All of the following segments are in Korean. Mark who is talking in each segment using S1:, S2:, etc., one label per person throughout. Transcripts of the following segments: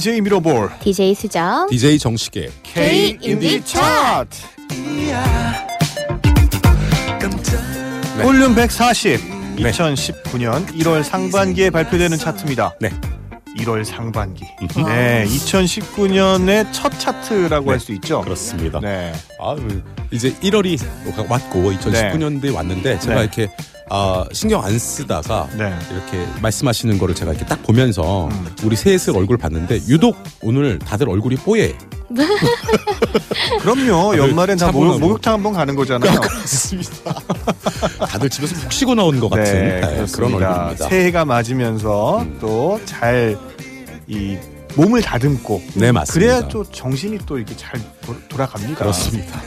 S1: DJ 미러볼
S2: DJ 수정.
S3: DJ 정식의
S1: K 인디 차트 볼륨 140
S3: 네.
S1: 2019년 1월 상반기에 발표되는 차트입니다.
S3: 네.
S1: 1월 상반기. 네, 2019년의 첫 차트라고
S3: 네.
S1: 할 수 있죠.
S3: 그렇습니다.
S1: 네.
S3: 아, 이제 1월이 왔고 2019년도에 왔는데 제가
S1: 네.
S3: 이렇게 아, 신경 안 쓰다가
S1: 네.
S3: 이렇게 말씀하시는 거를 제가 이렇게 딱 보면서
S1: 음.
S3: 우리 셋을 얼굴 봤는데 유독 오늘 다들 얼굴이 뽀얘.
S1: 그럼요. 연말엔 다. 목욕, 목욕탕 한번 가는 거잖아요.
S3: 그렇습니다. 다들 집에서 푹 쉬고 나온 것 같은
S1: 네,
S3: 네, 그런. 얼굴입니다.
S1: 새해가 맞으면서
S3: 음.
S1: 또잘 이 몸을 다듬고
S3: 네, 맞습니다.
S1: 그래야 또 정신이 또 이렇게 잘 도- 돌아갑니다.
S3: 그렇습니다.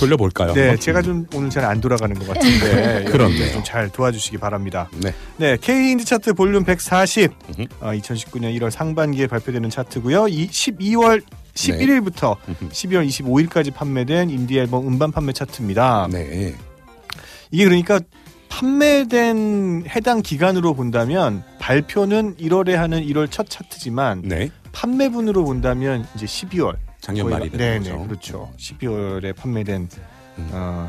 S3: 돌려볼까요?
S1: 네? 제가 좀 오늘 잘 안 돌아가는 것 같은데
S3: 그렇네요.
S1: 좀잘 도와주시기 바랍니다.
S3: 네.
S1: 네, K 인디 차트 볼륨 140.
S3: 음흠.
S1: 어, 2019년 1월 상반기에 발표되는 차트고요. 이 12월 11일부터
S3: 네. 음흠.
S1: 12월 25일까지 판매된 인디 앨범 음반 판매 차트입니다.
S3: 네.
S1: 이게 그러니까 판매된 해당 기간으로 본다면 발표는 1월에 하는 1월 첫 차트지만
S3: 네.
S1: 판매분으로 본다면 이제 12월
S3: 작년 말이
S1: 네,
S3: 되는
S1: 네,
S3: 거죠.
S1: 그렇죠. 12월에 판매된
S3: 음.
S1: 어,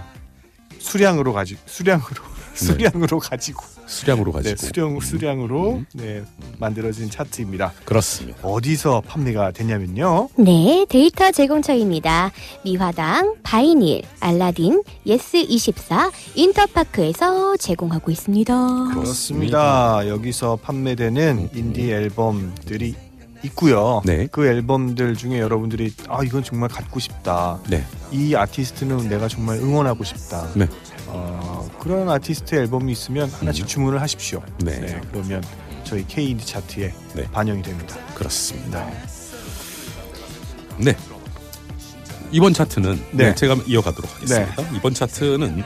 S1: 수량으로 가지 수량으로 수량으로 가지고
S3: 수량으로
S1: 네,
S3: 가지고.
S1: 수량 수량으로
S3: 음.
S1: 네, 만들어진 차트입니다.
S3: 그렇습니다.
S1: 어디서 판매가 됐냐면요.
S2: 네, 데이터 제공처입니다. 미화당, 바이닐, 알라딘, 예스24, 인터파크에서 제공하고 있습니다.
S1: 그렇습니다. 여기서 판매되는
S3: 음.
S1: 인디 앨범들이 있고요.
S3: 네.
S1: 그 앨범들 중에 여러분들이 아 이건 정말 갖고 싶다.
S3: 네.
S1: 이 아티스트는 내가 정말 응원하고 싶다.
S3: 네.
S1: 어, 그런 아티스트 앨범이 있으면 하나씩
S3: 음.
S1: 주문을 하십시오.
S3: 네.
S1: 그러면 저희 K 인디 차트에
S3: 네.
S1: 반영이 됩니다.
S3: 그렇습니다. 네. 이번 차트는
S1: 네.
S3: 네, 제가 이어가도록 하겠습니다. 이번 차트는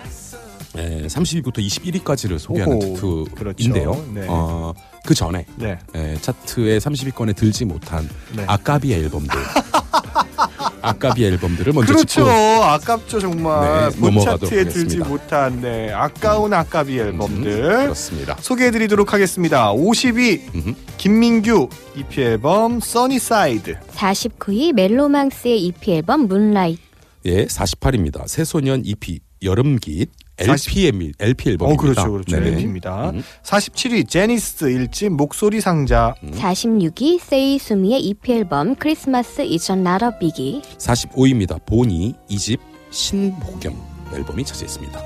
S3: 에, 30위부터 21위까지를 소개하는
S1: 오호,
S3: 차트인데요.
S1: 그렇죠. 네.
S3: 어, 그 전에
S1: 네.
S3: 에, 차트의 30위권에 들지 못한
S1: 네.
S3: 아까비 앨범들, 아까비 앨범들을 먼저
S1: 그렇죠.
S3: 짚고
S1: 아깝죠 정말
S3: 네,
S1: 본 차트에 들지
S3: 하겠습니다.
S1: 못한 네, 아까운 아까비
S3: 음,
S1: 앨범들
S3: 그렇습니다.
S1: 소개해드리도록 하겠습니다. 50위
S3: 음흠.
S1: 김민규 EP 앨범 Sunny Side
S2: 49위 멜로망스의 EP 앨범 Moonlight.
S3: 예, 48입니다. 새소년 EP 여름깃 LP, LP 앨범입니다.
S1: 어 그렇죠 그렇죠
S3: 네.
S1: LP입니다.
S3: 음.
S1: 47위 제니스 1집 목소리 상자
S2: 46위 세이 수미의 EP 앨범 Christmas it's not a biggie.
S3: 45위입니다. 보니 2집 신보경 앨범이 차지했습니다.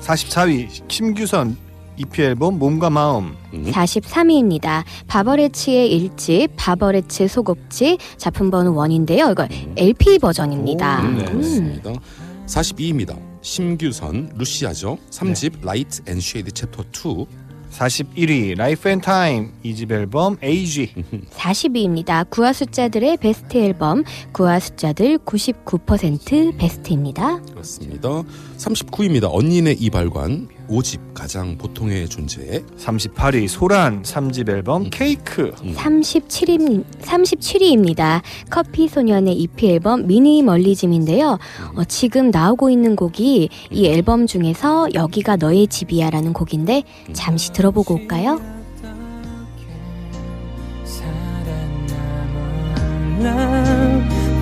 S1: 44위 심규선 EP 앨범 몸과 마음
S3: 음.
S2: 43위입니다. 바버레츠의 1집 바버레츠 소곡집 작품 번호 1인데요. 이거 LP 버전입니다.
S1: 오,
S3: 네,
S1: 네.
S3: 그렇습니다. 42위입니다. 심규선 루시아죠. 3집 Light and Shade Chapter 2.
S1: 41위 라이프 앤 타임 2집 앨범 AGE
S2: 40위입니다. 9와 숫자들의 베스트 앨범 9와 숫자들 99% 베스트입니다.
S3: 그렇습니다. 39위입니다. 언니네 이발관 5집 가장 보통의 존재.
S1: 38위 소란 3집
S3: 음.
S1: 앨범 케이크
S2: 37위, 37위입니다. 커피 소년의 EP 앨범 미니멀리즘인데요. 어, 지금 나오고 있는 곡이 이 앨범 중에서 여기가 너의 집이야라는 곡인데 잠시 들어보고 올까요?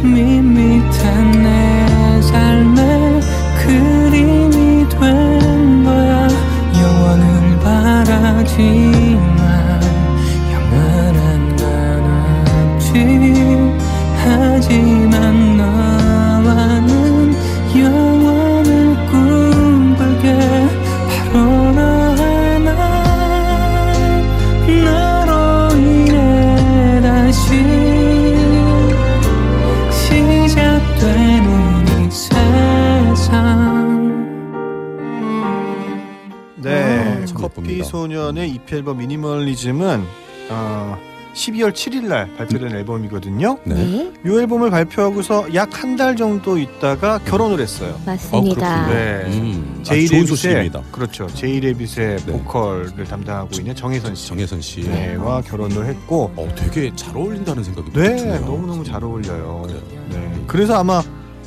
S4: 밋밋한 내 삶의 그림이 영원을 바라지만 영원한 건 없지. 하지
S1: 네,
S3: 아, 예쁩니다.
S1: 소년의 EP 앨범 미니멀리즘은 어, 12월 7일 날 발표된 앨범이거든요.
S3: 네.
S2: 네,
S1: 이 앨범을 발표하고서 약 한 달 정도 있다가 결혼을 했어요.
S2: 맞습니다.
S3: 어.
S1: 네.
S3: 음, 아주
S1: 제이
S3: 좋은
S1: 레빗의
S3: 소식입니다.
S1: 그렇죠. 제이 레빗의
S3: 네.
S1: 보컬을 담당하고 있는 정혜선 씨.
S3: 정혜선 씨.
S1: 네와 결혼을 했고
S3: 어, 되게 잘 어울린다는 생각이
S1: 네,
S3: 드네요.
S1: 너무 너무 잘 어울려요.
S3: 그래요.
S1: 네, 그래서 아마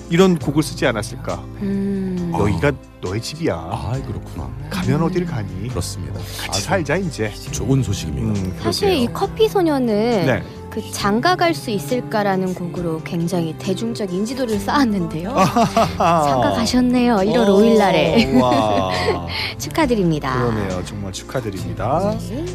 S1: 이런 곡을 쓰지 않았을까.
S2: 음,
S1: 여기가 너의 집이야.
S3: 아, 그렇구나.
S1: 가면 어딜 가니?
S3: 그렇습니다.
S1: 같이
S3: 아주
S1: 살자 이제.
S3: 좋은 소식입니다.
S1: 음,
S2: 사실 이
S1: 그러게요.
S2: 커피 소년은
S1: 네,
S2: 그 장가 갈 수 있을까라는 곡으로 굉장히 대중적 인지도를 쌓았는데요. 장가 가셨네요. 1월 5일 날에
S1: 와.
S2: 축하드립니다.
S1: 그러네요. 정말 축하드립니다.
S2: 네.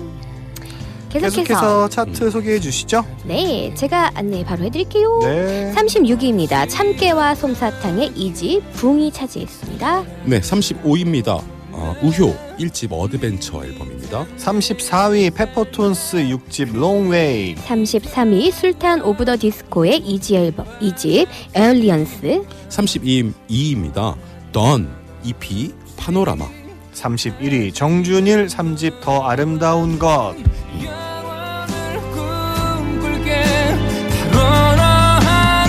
S2: 계속해서
S1: 계속해서 차트 소개해 주시죠.
S2: 네, 제가 안내 바로 해드릴게요.
S1: 네.
S2: 36위입니다. 참깨와 솜사탕의 이집 붕이 차지했습니다.
S3: 네, 35위입니다. 어, 우효 1집 어드벤처 앨범입니다.
S1: 34위 페퍼톤스 6집 Long Way.
S2: 33위 술탄 오브 더 디스코의 이집 앨범 이집 Aliens
S3: 32위입니다. 던 EP 파노라마.
S1: 31위 정준일 3집 더 아름다운 것.
S4: 영원을 꿈꿀게 바로 너 하나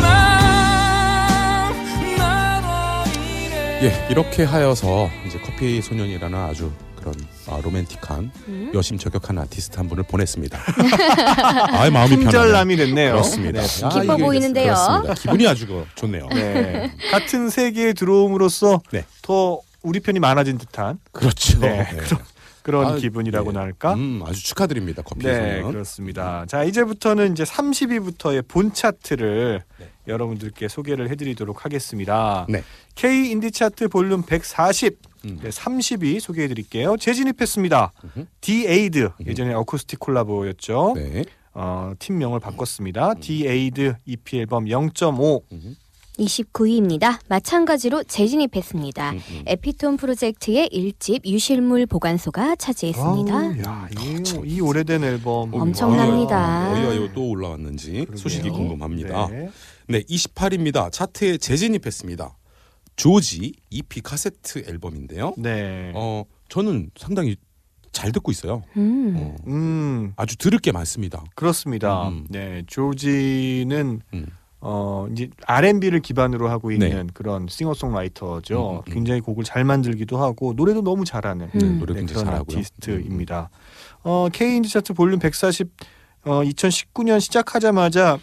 S4: 나로 인해
S3: 예, 이렇게 하여서 이제 커피 소년이라는 아주 그런 아, 로맨틱한
S2: 음.
S3: 여심 저격한 아티스트 한 분을 보냈습니다. 아이 마음이 편하네.
S1: 품절남이 됐네요.
S3: 그렇습니다.
S1: 네.
S3: 아,
S2: 기뻐 보이는데요.
S3: 그렇습니다. 기분이 아주 그 좋네요.
S1: 네. 같은 세계에 들어옴으로써
S3: 네.
S1: 더 우리 편이 많아진 듯한
S3: 그렇죠.
S1: 네, 그런
S3: 아,
S1: 기분이라고나
S3: 네.
S1: 할까?
S3: 음, 아주 축하드립니다. 커피
S1: 네. 그렇습니다. 자, 이제부터는 이제 30위부터의 본 차트를
S3: 네.
S1: 여러분들께 소개를 해드리도록 하겠습니다.
S3: 네.
S1: K 인디 차트 볼륨 140,
S3: 음.
S1: 네, 30위 소개해드릴게요. 재진입했습니다.
S3: 음흠.
S1: 디에이드 예전에 어쿠스틱 콜라보였죠.
S3: 네.
S1: 어, 팀명을 바꿨습니다. 디에이드 EP 앨범 0.5.
S3: 음,
S2: 29위입니다. 마찬가지로 재진입했습니다.
S3: 음, 음.
S2: 에피톤 프로젝트의 1집 유실물 보관소가 차지했습니다.
S1: 아우, 야, 이, 이 오래된 앨범
S3: 어,
S2: 엄청납니다.
S3: 어디가 이거 또 올라왔는지
S1: 그러게요.
S3: 소식이 궁금합니다. 네,
S1: 네.
S3: 28입니다. 차트에 재진입했습니다. 조지 EP 카세트 앨범인데요.
S1: 네.
S3: 어, 저는 상당히 잘 듣고 있어요.
S2: 음.
S3: 어,
S1: 음,
S3: 아주 들을 게 많습니다.
S1: 그렇습니다.
S3: 음.
S1: 네, 조지는
S3: 음.
S1: 어 이제 R&B를 기반으로 하고 있는
S3: 네.
S1: 그런 싱어송라이터죠.
S3: 음, 음, 음.
S1: 굉장히 곡을 잘 만들기도 하고 노래도 너무 잘하는
S2: 음.
S3: 네, 노래
S1: 네, 그런
S3: 잘하고요.
S1: 아티스트입니다. 어 K 인디 차트 볼륨 140 어 2019년 시작하자마자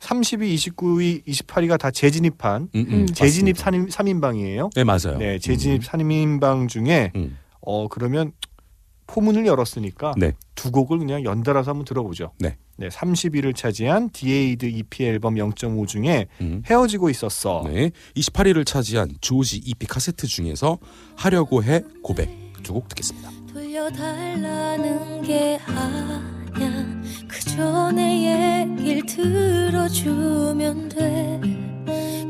S1: 30위, 29위, 28위가 다 재진입한
S3: 음, 음,
S2: 음.
S1: 재진입
S3: 맞습니다.
S1: 3인, 3인방이에요.
S3: 네 맞아요.
S1: 네, 재진입 3인방 중에
S3: 음,
S1: 어 그러면 포문을 열었으니까
S3: 네.
S1: 두 곡을 그냥 연달아서 한번 들어보죠.
S3: 네.
S1: 네, 30위를 차지한 디에이드 EP 앨범 0.5 중에
S3: 음.
S1: 헤어지고 있었어.
S3: 네, 28위를 차지한 조지 EP 카세트 중에서 하려고 해 고백 두 곡 듣겠습니다.
S5: 돌려달라는 게 아냐 그저 내 얘길 들어주면 돼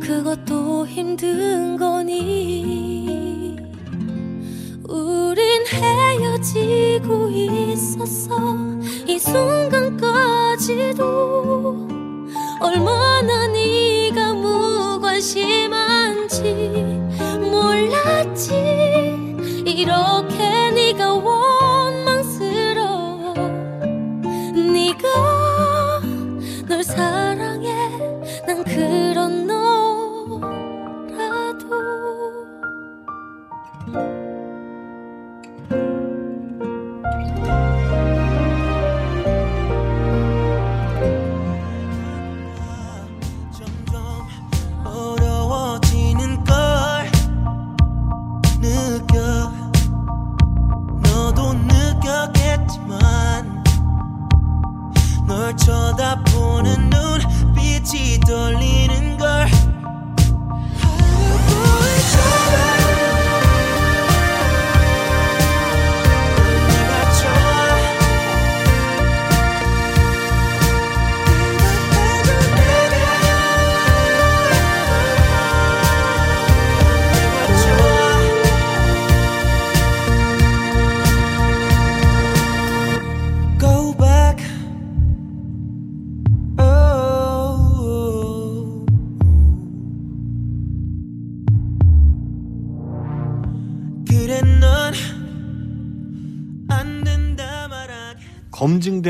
S5: 그것도 힘든 거니 우린 헤어지고 있었어. 이 순간까지도 얼마나 네가 무관심한지 몰랐지. 이렇게 네가 원망스러워. 네가 널 사랑해. 난 그런 너
S6: 널 쳐다보는 눈빛이 떨리는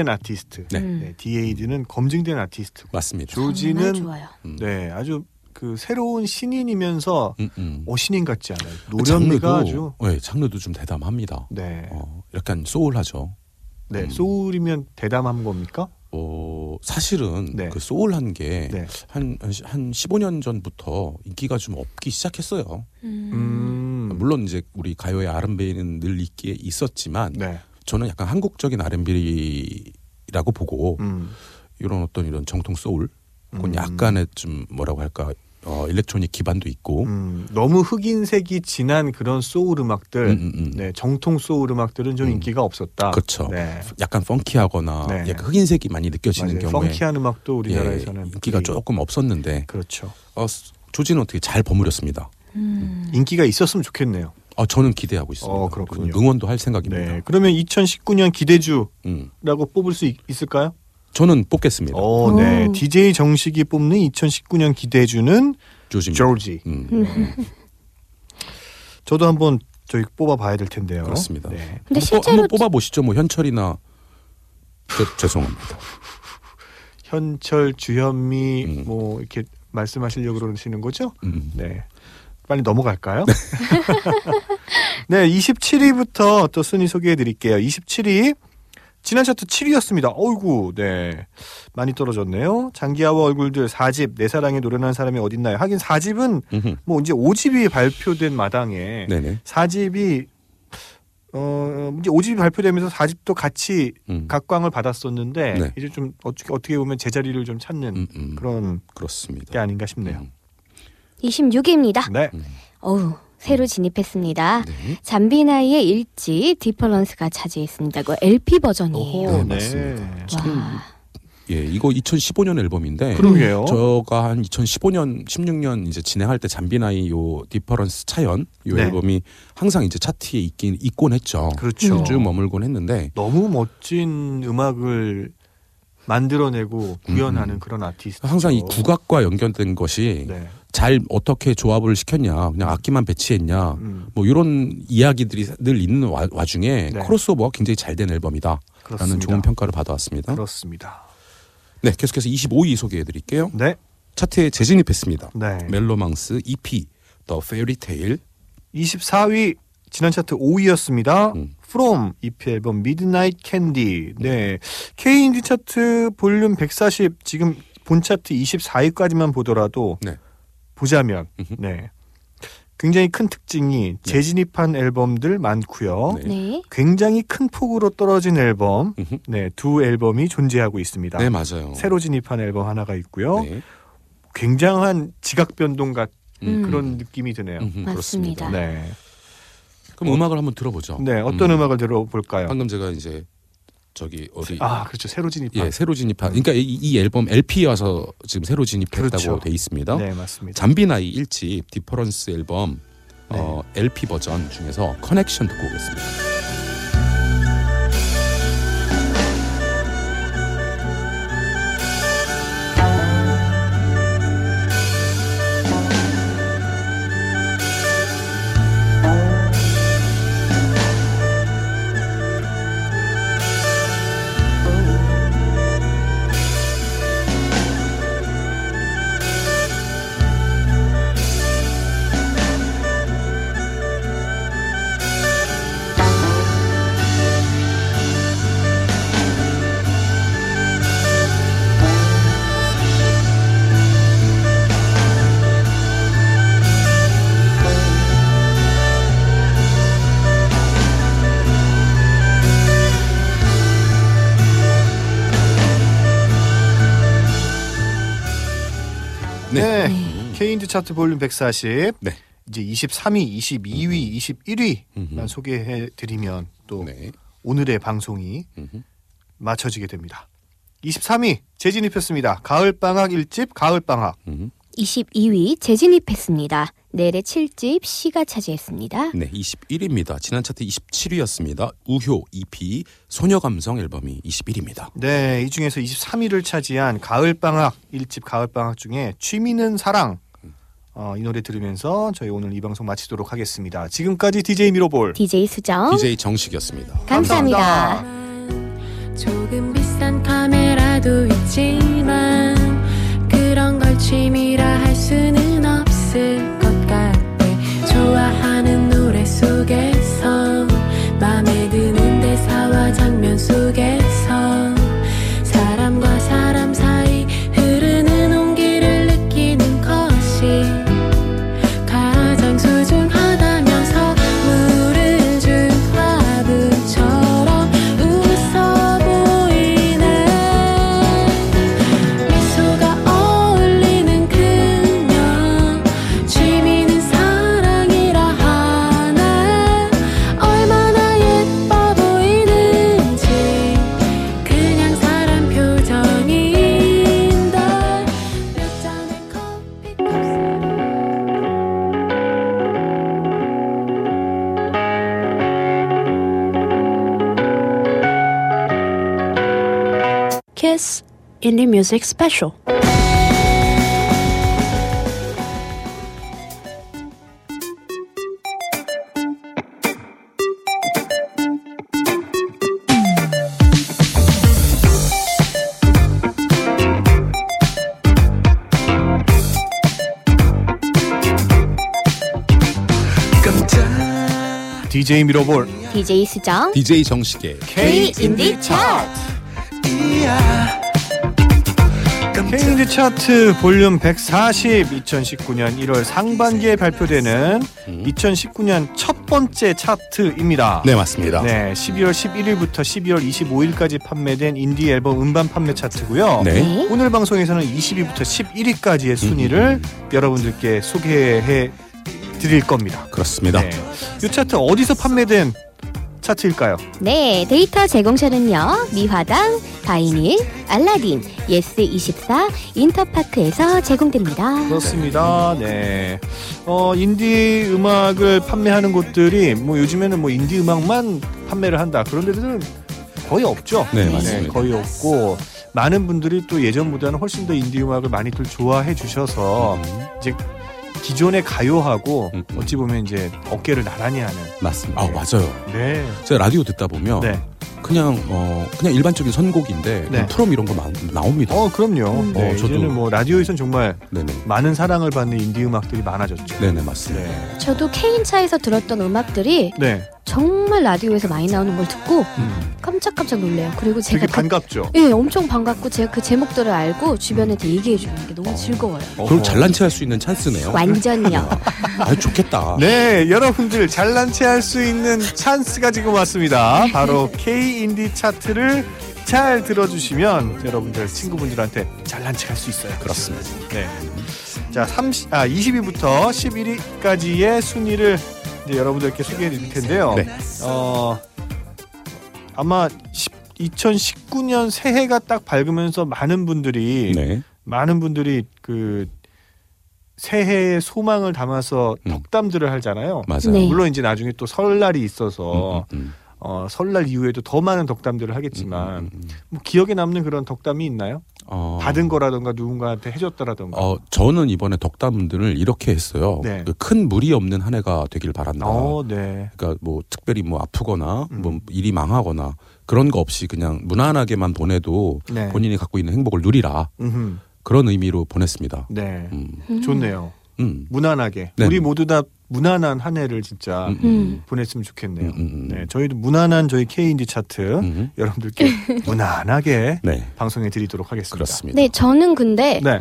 S1: 검증된 아티스트.
S3: 네.
S2: 음.
S1: 네, 디에이드는 검증된 아티스트고
S3: 맞습니다.
S1: 조지는.
S3: 음.
S1: 네, 아주 그 새로운 신인이면서
S3: 음, 음.
S1: 어 신인 같지 않아요. 노련미가 아주
S3: 장르도 네, 장르도 좀 대담합니다.
S1: 네.
S3: 어, 약간 소울하죠.
S1: 네,
S3: 음.
S1: 소울이면 대담한 겁니까?
S3: 어, 사실은
S1: 네.
S3: 그 소울한 게
S1: 네.
S3: 한, 한, 한 15년 전부터 인기가 좀 없기 시작했어요.
S2: 음.
S1: 음.
S3: 물론 이제 우리 가요의 R&B는 늘 있기에 있었지만
S1: 네.
S3: 저는 약간 한국적인 R&B라고 보고
S1: 음.
S3: 이런 어떤 이런 정통 소울, 그건
S1: 음.
S3: 약간의 좀 뭐라고 할까 어, electronic 기반도 있고.
S1: 음, 너무 흑인색이 진한 그런 소울 음악들,
S3: 음, 음, 음.
S1: 네, 정통 소울 음악들은 좀
S3: 음.
S1: 인기가 없었다.
S3: 그렇죠.
S1: 네.
S3: 약간 펑키하거나
S1: 네.
S3: 약간 흑인색이 많이 느껴지는
S1: 맞아요.
S3: 경우에
S1: 펑키한 음악도
S3: 예,
S1: 우리나라에서는
S3: 인기가
S1: 그리-
S3: 조금 없었는데
S1: 그렇죠.
S3: 어, 조지는 어떻게 잘 버무렸습니다.
S2: 음.
S1: 인기가 있었으면 좋겠네요.
S3: 어, 저는 기대하고 있습니다.
S1: 어, 그렇군요.
S3: 응원도 할 생각입니다.
S1: 네. 그러면 2019년 기대주라고
S3: 음.
S1: 뽑을 수 있, 을까요
S3: 저는 뽑겠습니다.
S1: 어, 네.
S2: 오.
S1: DJ 정식이 뽑는 2019년 기대주는
S3: 조지입니다.
S1: 조지.
S3: 음.
S1: 저도 한번 저희 뽑아 봐야 될 텐데요.
S3: 그렇습니다.
S1: 네.
S2: 근데
S3: 한번, 뽑-
S2: 실제로
S3: 한번 뽑아 보시죠. 뭐 현철이나 죄- 죄송합니다.
S1: 현철, 주현미
S3: 음.
S1: 뭐 이렇게 말씀하시려고 그러시는 거죠?
S3: 음.
S1: 네. 빨리 넘어갈까요? 네, 27위부터 또 순위 소개해 드릴게요. 27위. 지난 차트 7위였습니다. 어이구, 네. 많이 떨어졌네요. 장기하와 얼굴들 4집, 내 사랑에 노련한 사람이 어딨나요? 하긴 4집은
S3: 음흠.
S1: 뭐 이제 5집이 발표된 마당에
S3: 네네.
S1: 4집이 어 이제 5집이 발표되면서 4집도 같이
S3: 음.
S1: 각광을 받았었는데
S3: 네.
S1: 이제 좀 어떻게 어떻게 보면 제자리를 좀 찾는
S3: 음, 음.
S1: 그런
S3: 그렇습니다.
S1: 게 아닌가 싶네요.
S3: 음.
S2: 26위입니다.
S1: 네.
S2: 어우, 새로 진입했습니다.
S3: 네.
S2: 잠비나이의 일집 Differance가 차지했습니다. 그 LP 버전이에요.
S1: 오호,
S3: 네,
S1: 네.
S3: 맞습니다. 참
S2: 와.
S3: 예, 이거 2015년 앨범인데
S1: 그러게요.
S3: 저가 한 2015년, 16년 이제 진행할 때 잠비나이 요 Differance 차연 요
S1: 네.
S3: 앨범이 항상 이제 차트에 있긴 있곤 했죠.
S1: 그렇죠.
S3: 쭉 머물곤 했는데
S1: 너무 멋진 음악을 만들어내고 구현하는
S3: 음.
S1: 그런 아티스트.
S3: 항상 이 국악과 연결된 것이
S1: 네.
S3: 잘 어떻게 조합을 시켰냐, 그냥 악기만 배치했냐,
S1: 음,
S3: 뭐 이런 이야기들이 늘 있는 와, 와중에
S1: 네.
S3: 크로스오버가 굉장히 잘 된 앨범이다라는
S1: 그렇습니다.
S3: 좋은 평가를 받아왔습니다.
S1: 그렇습니다.
S3: 네, 계속해서 25위 소개해드릴게요.
S1: 네.
S3: 차트에 재진입했습니다.
S1: 네.
S3: 멜로망스 EP 더 페어리 테일
S1: 24위 지난 차트 5위였습니다.
S3: 음.
S1: From EP 앨범 Midnight Candy. 네. K 인디 차트 볼륨 140 지금 본 차트 24위까지만 보더라도
S3: 네.
S1: 보자면. 네. 굉장히 큰 특징이 재진입한 앨범들 많고요.
S3: 네.
S2: 네.
S1: 굉장히 큰 폭으로 떨어진 앨범. 네, 두 앨범이 존재하고 있습니다.
S3: 네 맞아요.
S1: 새로 진입한 앨범 하나가 있고요.
S3: 네.
S1: 굉장한 지각 변동 같은
S2: 음.
S1: 그런 느낌이 드네요.
S3: 음흠,
S2: 맞습니다.
S3: 그렇습니다.
S1: 네.
S3: 그럼 음 악을 한번 들어보죠.
S1: 네, 어떤 음. 악을 들어볼까요?
S3: 방금 제가 이제 저기 어디
S1: 아, 그렇죠. 새로 진입한.
S3: 예 새로 진입한 그러니까 이, 이 앨범 LP에 와서 지금 새로 진입했다고
S1: 그렇죠.
S3: 돼 있습니다.
S1: 네, 맞습니다.
S3: 잠비나이 1집 Differance 앨범 어,
S1: 네.
S3: LP 버전 중에서 Connection 듣고 오겠습니다.
S1: 네. K인드 차트 볼륨 140.
S3: 네.
S1: 이제 23위, 22위, 21위만
S3: 음흠.
S1: 소개해 드리면 또
S3: 네.
S1: 오늘의 방송이
S3: 음흠.
S1: 맞춰지게 됩니다. 23위 재진입했습니다. 가을 방학 1집 가을 방학.
S3: 음흠.
S2: 22위 재진입했습니다. 넬의 7집 C가 차지했습니다.
S3: 네, 21위입니다. 지난 차트 27위였습니다. 우효 EP 소녀 감성 앨범이 21위입니다.
S1: 네, 이 중에서 23위를 차지한 가을 방학 1집 가을 방학 중에 취미는 사랑. 어, 이 노래 들으면서 저희 오늘 이 방송 마치도록 하겠습니다. 지금까지 DJ 미로볼.
S2: DJ 수정
S3: DJ 정식이었습니다.
S2: 감사합니다.
S5: 조금 비싼 카메라도 있지만 그런 걸 취미라 할 수는 없을 것 같아 좋아하는 노래 속에서 맘에 드는 대사와 장면 속에 Indie Music Special.
S1: DJ 미러볼
S2: DJ 수정
S3: DJ 정식의
S2: K 인디 차트
S1: K인디 차트 볼륨 140 2019년 1월 상반기에 발표되는 2019년 첫 번째 차트입니다.
S3: 네 맞습니다.
S1: 네, 12월 11일부터 12월 25일까지 판매된 인디 앨범 음반 판매 차트고요.
S3: 네.
S2: 네.
S1: 오늘 방송에서는 20위부터 11위까지의 순위를 여러분들께 소개해 드릴 겁니다.
S3: 그렇습니다.
S1: 네. 이 차트 어디서 판매된 차트일까요?
S2: 네, 데이터 제공처는요. 미화당, 바이닐, 알라딘, 예스24, 인터파크에서 제공됩니다.
S1: 그렇습니다. 네. 어, 인디 음악을 판매하는 곳들이 뭐 요즘에는 뭐 인디 음악만 판매를 한다. 그런 데들은 거의 없죠.
S3: 네, 맞습니다.
S1: 거의 없고 많은 분들이 또 예전보다는 훨씬 더 인디 음악을 많이들 좋아해 주셔서 이제 기존의 가요하고
S3: 음, 음.
S1: 어찌 보면 이제 어깨를 나란히 하는
S3: 맞습니다. 아 맞아요.
S1: 네.
S3: 제가 라디오 듣다 보면
S1: 네.
S3: 그냥 어 그냥 일반적인 선곡인데
S1: 네.
S3: 프롬 이런 거 나, 나옵니다.
S1: 어, 그럼요.
S2: 음.
S1: 네,
S3: 어, 저도-
S1: 이제는 뭐 라디오에선 정말
S3: 네네.
S1: 많은 사랑을 받는 인디 음악들이 많아졌죠.
S3: 네네 맞습니다.
S1: 네.
S2: 저도 케인 차에서 들었던 음악들이
S1: 네.
S2: 정말 라디오에서 많이 나오는 걸 듣고
S1: 음.
S2: 깜짝깜짝 놀래요. 그리고 제가
S1: 되게
S2: 그-
S1: 반갑죠.
S2: 예, 엄청 반갑고 제가 그 제목들을 알고 주변한테 얘기해 주는 게 너무 즐거워요.
S3: 그럼 잘난 체할 수 있는 찬스네요.
S2: 완전요.
S3: 아 좋겠다.
S1: 네, 여러분들 잘난 체 할 수 있는 찬스가 지금 왔습니다. 바로 K 인디 차트를 잘 들어주시면 여러분들 친구분들한테 잘난 체 할 수 있어요.
S3: 그렇습니다.
S1: 네. 자, 30, 아, 20위부터 11위까지의 순위를 이제 여러분들께 소개해 드릴 텐데요.
S3: 네.
S1: 어, 아마 2019년 새해가 딱 밝으면서 많은 분들이
S3: 네.
S1: 많은 분들이 그 새해의 소망을 담아서
S3: 음.
S1: 덕담들을 하잖아요.
S3: 맞아요.
S2: 네.
S1: 물론 이제 나중에 또 설날이 있어서
S3: 음, 음,
S1: 어, 설날 이후에도 더 많은 덕담들을
S3: 음,
S1: 하겠지만
S3: 음, 음, 음.
S1: 뭐 기억에 남는 그런 덕담이 있나요?
S3: 어,
S1: 받은 거라던가 누군가한테 해줬다라던가.
S3: 어 저는 이번에 덕담들을 이렇게 했어요.
S1: 네.
S3: 그큰 무리 없는 한 해가 되길 바란다.
S1: 어, 네.
S3: 그러니까 뭐 특별히 뭐 아프거나
S1: 음.
S3: 뭐 일이 망하거나 그런 거 없이 그냥 무난하게만 보내도
S1: 네.
S3: 본인이 갖고 있는 행복을 누리라
S1: 음흠.
S3: 그런 의미로 보냈습니다.
S1: 네.
S3: 음,
S1: 좋네요.
S3: 음,
S1: 무난하게.
S3: 네.
S1: 우리 모두 다 무난한 한 해를 진짜
S3: 음,
S2: 음.
S1: 보냈으면 좋겠네요.
S3: 음, 음, 음.
S1: 네, 저희도 무난한 저희 K인디 차트
S3: 음.
S1: 여러분들께 무난하게
S3: 네,
S1: 방송해 드리도록 하겠습니다.
S3: 그렇습니다.
S2: 네, 저는 근데
S1: 네.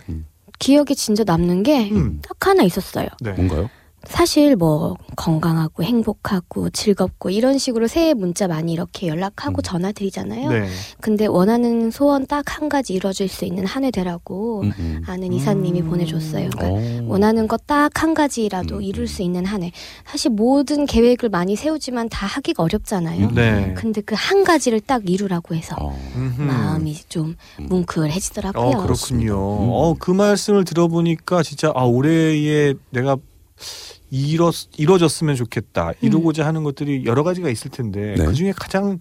S2: 기억에 진짜 남는 게딱
S1: 음.
S2: 하나 있었어요.
S1: 네.
S3: 뭔가요?
S2: 사실 뭐 건강하고 행복하고 즐겁고 이런 식으로 새해 문자 많이 이렇게 연락하고
S3: 음.
S2: 전화 드리잖아요.
S1: 네.
S2: 근데 원하는 소원 딱 한 가지 이루어질 수 있는 한 해 되라고
S3: 음, 음.
S2: 아는 이사님이
S1: 음.
S2: 보내줬어요. 그러니까
S3: 어.
S2: 원하는 것 딱 한 가지라도
S3: 음,
S2: 이룰
S3: 음.
S2: 수 있는 한 해. 사실 모든 계획을 많이 세우지만 다 하기가 어렵잖아요.
S3: 음.
S1: 네.
S2: 근데 그 한 가지를 딱 이루라고 해서
S3: 어.
S2: 마음이 좀
S3: 음.
S2: 뭉클해지더라고요.
S1: 어 그렇군요.
S3: 음.
S1: 어그 말씀을 들어보니까 진짜 아 올해에 내가 이뤄 이뤄졌으면 좋겠다. 이루고자 하는 것들이 여러 가지가 있을 텐데
S3: 네.
S1: 그 중에 가장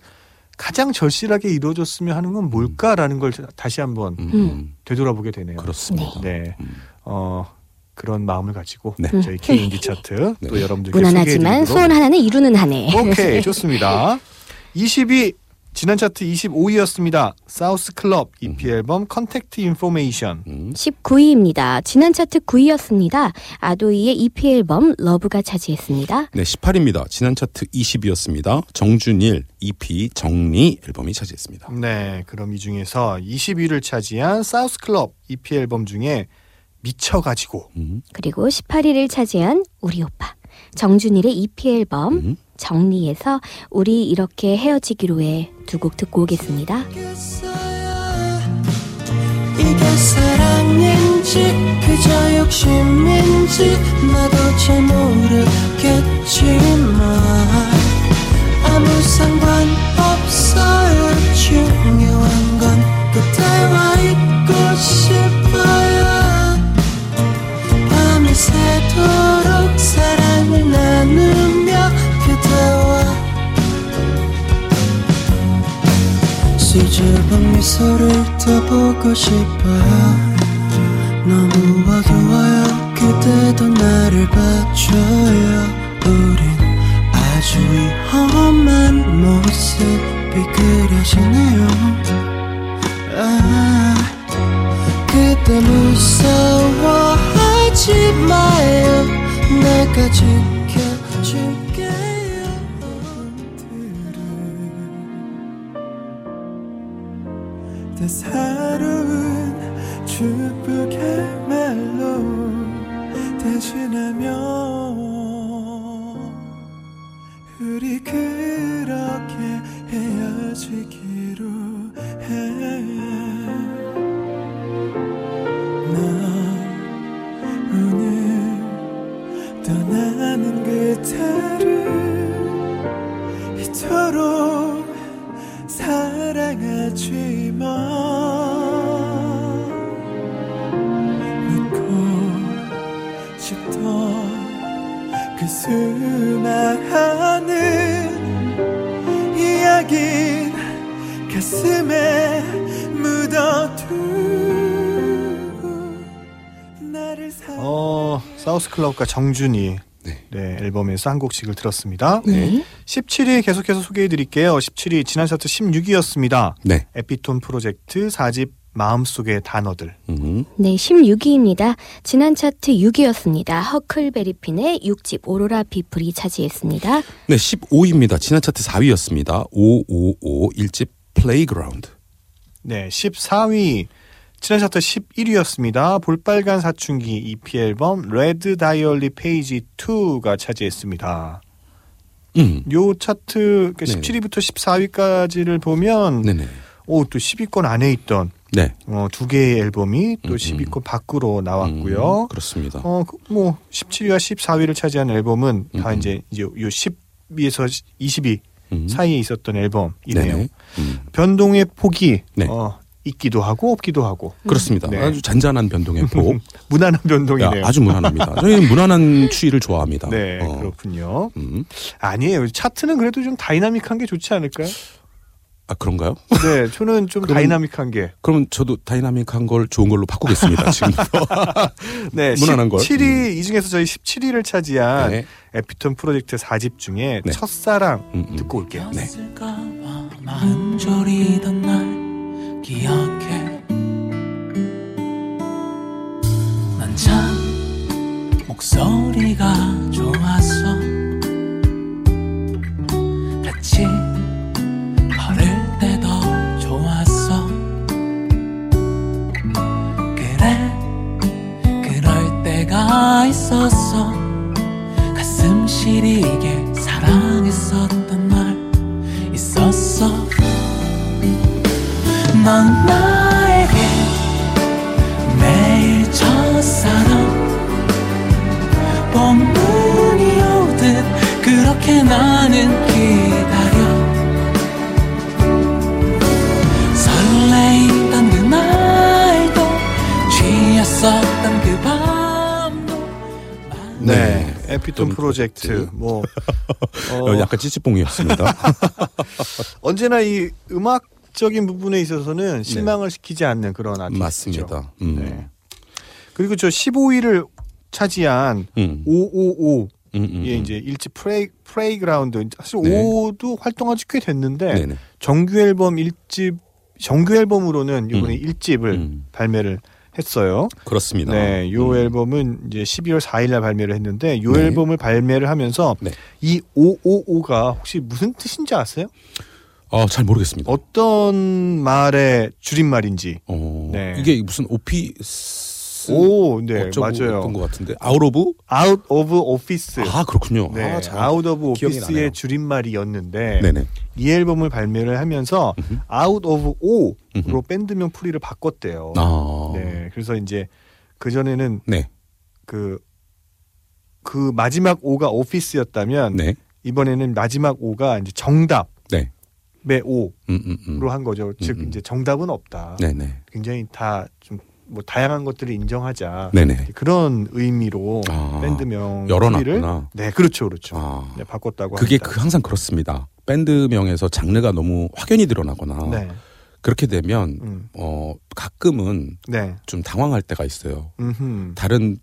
S1: 가장 절실하게 이루어졌으면 하는 건 뭘까라는 걸 다시 한번
S3: 음,
S2: 음.
S3: 음.
S1: 되돌아보게 되네요.
S3: 그렇습니다.
S1: 네.
S3: 음.
S1: 어 그런 마음을 가지고
S3: 네.
S1: 저희 K인디 차트
S3: 네.
S1: 또 여러분들께
S2: 무난하지만
S1: 소개해드리도록
S2: 소원 하나는 이루는 한 해.
S1: 오케이 좋습니다. 20위 지난 차트 25위였습니다. 사우스 클럽 EP 앨범 Contact Information.
S3: 음.
S2: 19위입니다. 지난 차트 9위였습니다. 아도이의 EP 앨범 LOVE가 차지했습니다.
S3: 네, 18입니다. 지난 차트 20위였습니다. 정준일 EP 정리 앨범이 차지했습니다.
S1: 네, 그럼 이 중에서 20위를 차지한 사우스 클럽 EP 앨범 중에 미쳐가지고
S3: 음.
S2: 그리고 18위를 차지한 우리 오빠 정준일의 EP 앨범
S3: 음.
S2: 정리에서 우리 이렇게 헤어지기로 해 두 곡 듣고 오겠습니다.
S6: 이게 사랑인지 그저 욕심인지 나도 잘 모르겠지만 아무 상관없어요 중요한 건 그대와 있고 싶어요 밤이 새도록 나누며 그대와 수줍은 미소를 떠보고 싶어요. 너무 어두워요. 그대도 나를 봐줘요. 우린 아주 위험한 모습이 그려지네요. 아, 그대 무서워하지 마요. 내가 지켜줄게요
S4: 따사로운 축복의 말로 대신하며 우리 그렇게 헤어지기로 해넌 오늘 그 어,
S1: 사우스 클럽과 정준이 앨범에서 한 곡씩을 들었습니다.
S2: 네.
S1: 17위 계속해서 소개해 드릴게요. 17위 지난 차트 16위였습니다.
S3: 네.
S1: 에피톤 프로젝트 4집 마음속의 단어들.
S3: 음.
S2: 네, 16위입니다. 지난 차트 6위였습니다. 허클베리핀의 6집 오로라 피플이 차지했습니다.
S3: 네, 15위입니다. 지난 차트 4위였습니다. 555 1집 Playground.
S1: 네, 14위 지난 차트 11위였습니다. 볼빨간 사춘기 EP 앨범 Red Diary Page 2가 차지했습니다.
S3: 음.
S1: 요 차트 그
S3: 네.
S1: 17위부터 14위까지를 보면
S3: 네네.
S1: 오, 또 10위권 안에 있던
S3: 네.
S1: 어, 두 개의 앨범이 또
S3: 음,
S1: 10위권 밖으로 나왔고요.
S3: 음, 그렇습니다.
S1: 어, 그, 뭐 17위와 14위를 차지한 앨범은 다
S3: 음,
S1: 이제 이제 요 10위에서 20위
S3: 음.
S1: 사이에 있었던 앨범이네요.
S3: 음.
S1: 변동의 폭이
S3: 네.
S1: 어, 있기도 하고 없기도 하고
S3: 그렇습니다.
S1: 네.
S3: 아주 잔잔한 변동의 폭.
S1: 무난한
S3: 야,
S1: 변동이네요.
S3: 아주 무난합니다. 저희는 무난한 추위를 좋아합니다.
S1: 네,
S3: 어.
S1: 그렇군요.
S3: 음.
S1: 아니에요. 차트는 그래도 좀 다이나믹한 게 좋지 않을까요?
S3: 아 그런가요?
S1: 네, 저는 좀
S3: 그러면-
S1: 다이나믹한 게.
S3: 그럼 저도 다이나믹한 걸 좋은 걸로 바꾸겠습니다. 지금부터.
S1: 네,
S3: 무난한 걸.
S1: 17위 이 중에서 저희 17위를 차지한
S3: 네.
S1: 에피톤 프로젝트 4집 중에
S3: 네.
S1: 첫사랑
S3: 음, 음.
S1: 듣고 올게요.
S3: 네.
S4: 기억해. 난 참 목소리가 좋았어 같이 걸을 때도 좋았어 그래 그럴 때가 있었어 가슴 시리게 사랑했었 넌 나에게 매일 첫사랑. 봄눈이 오듯 그렇게 나는 기다려. 설레이던 그날도 취했었던 그 밤도
S1: 네, 에피톤 프로젝트.
S3: 프로젝트.
S1: 뭐
S3: 어,
S1: 어,
S3: 약간 찌찌뽕이었습니다.
S1: 언제나 이 음악 적인 부분에 있어서는 실망을 시키지 않는 그런 아티스트죠.
S3: 네. 맞습니다. 음.
S1: 네. 그리고 저 15위를 차지한
S3: 음.
S1: O.O.O
S3: 음, 음,
S1: 예
S3: 음.
S1: 이제 일집 Play Playground 사실
S3: 네.
S1: O.O.O도 활동한 지 꽤 됐는데
S3: 네네.
S1: 정규 앨범 1집 정규 앨범으로는 이번에
S3: 음.
S1: 1집을
S3: 음.
S1: 발매를 했어요.
S3: 그렇습니다.
S1: 네, 요
S3: 음.
S1: 앨범은 이제 12월 4일 날 발매를 했는데 요
S3: 네.
S1: 앨범을 발매를 하면서
S3: 네.
S1: 이 O.O.O가 혹시 무슨 뜻인지 아세요?
S3: 어, 잘 모르겠습니다.
S1: 어떤 말의 줄임말인지.
S3: 어,
S1: 네.
S3: 이게 무슨 office
S1: 오, 네, 맞아요.
S3: 했던 것 같은데 Out of
S1: Out of Office.
S3: 아 그렇군요.
S1: 네,
S3: 아, 잘
S1: Out of
S3: 기억이 나네요.
S1: 줄임말이었는데
S3: 네네.
S1: 이 앨범을 발매를 하면서
S3: 음흠.
S1: Of O로
S3: 음흠.
S1: 밴드명 풀이를 바꿨대요.
S3: 아,
S1: 네, 그래서 이제 그 전에는
S3: 네,
S1: 그, 그 마지막 O가 오피스였다면
S3: 네,
S1: 이번에는 마지막 O가 이제 정답의
S3: 네.
S1: O로
S3: 음, 음, 음.
S1: 한 거죠. 즉
S3: 음, 음.
S1: 이제 정답은 없다.
S3: 네, 네,
S1: 굉장히 다 좀 뭐 다양한 것들을 인정하자.
S3: 네, 네.
S1: 그런 의미로
S3: 아,
S1: 밴드명
S3: 열어놨구나.
S1: 풀이를 네, 그렇죠, 그렇죠.
S3: 아,
S1: 네, 바꿨다고
S3: 그게. 그 항상 그렇습니다. 밴드명에서 장르가 너무 확연히 드러나거나
S1: 네.
S3: 그렇게 되면
S1: 음.
S3: 어 가끔은
S1: 네.
S3: 좀 당황할 때가 있어요.
S1: 음흠.
S3: 다른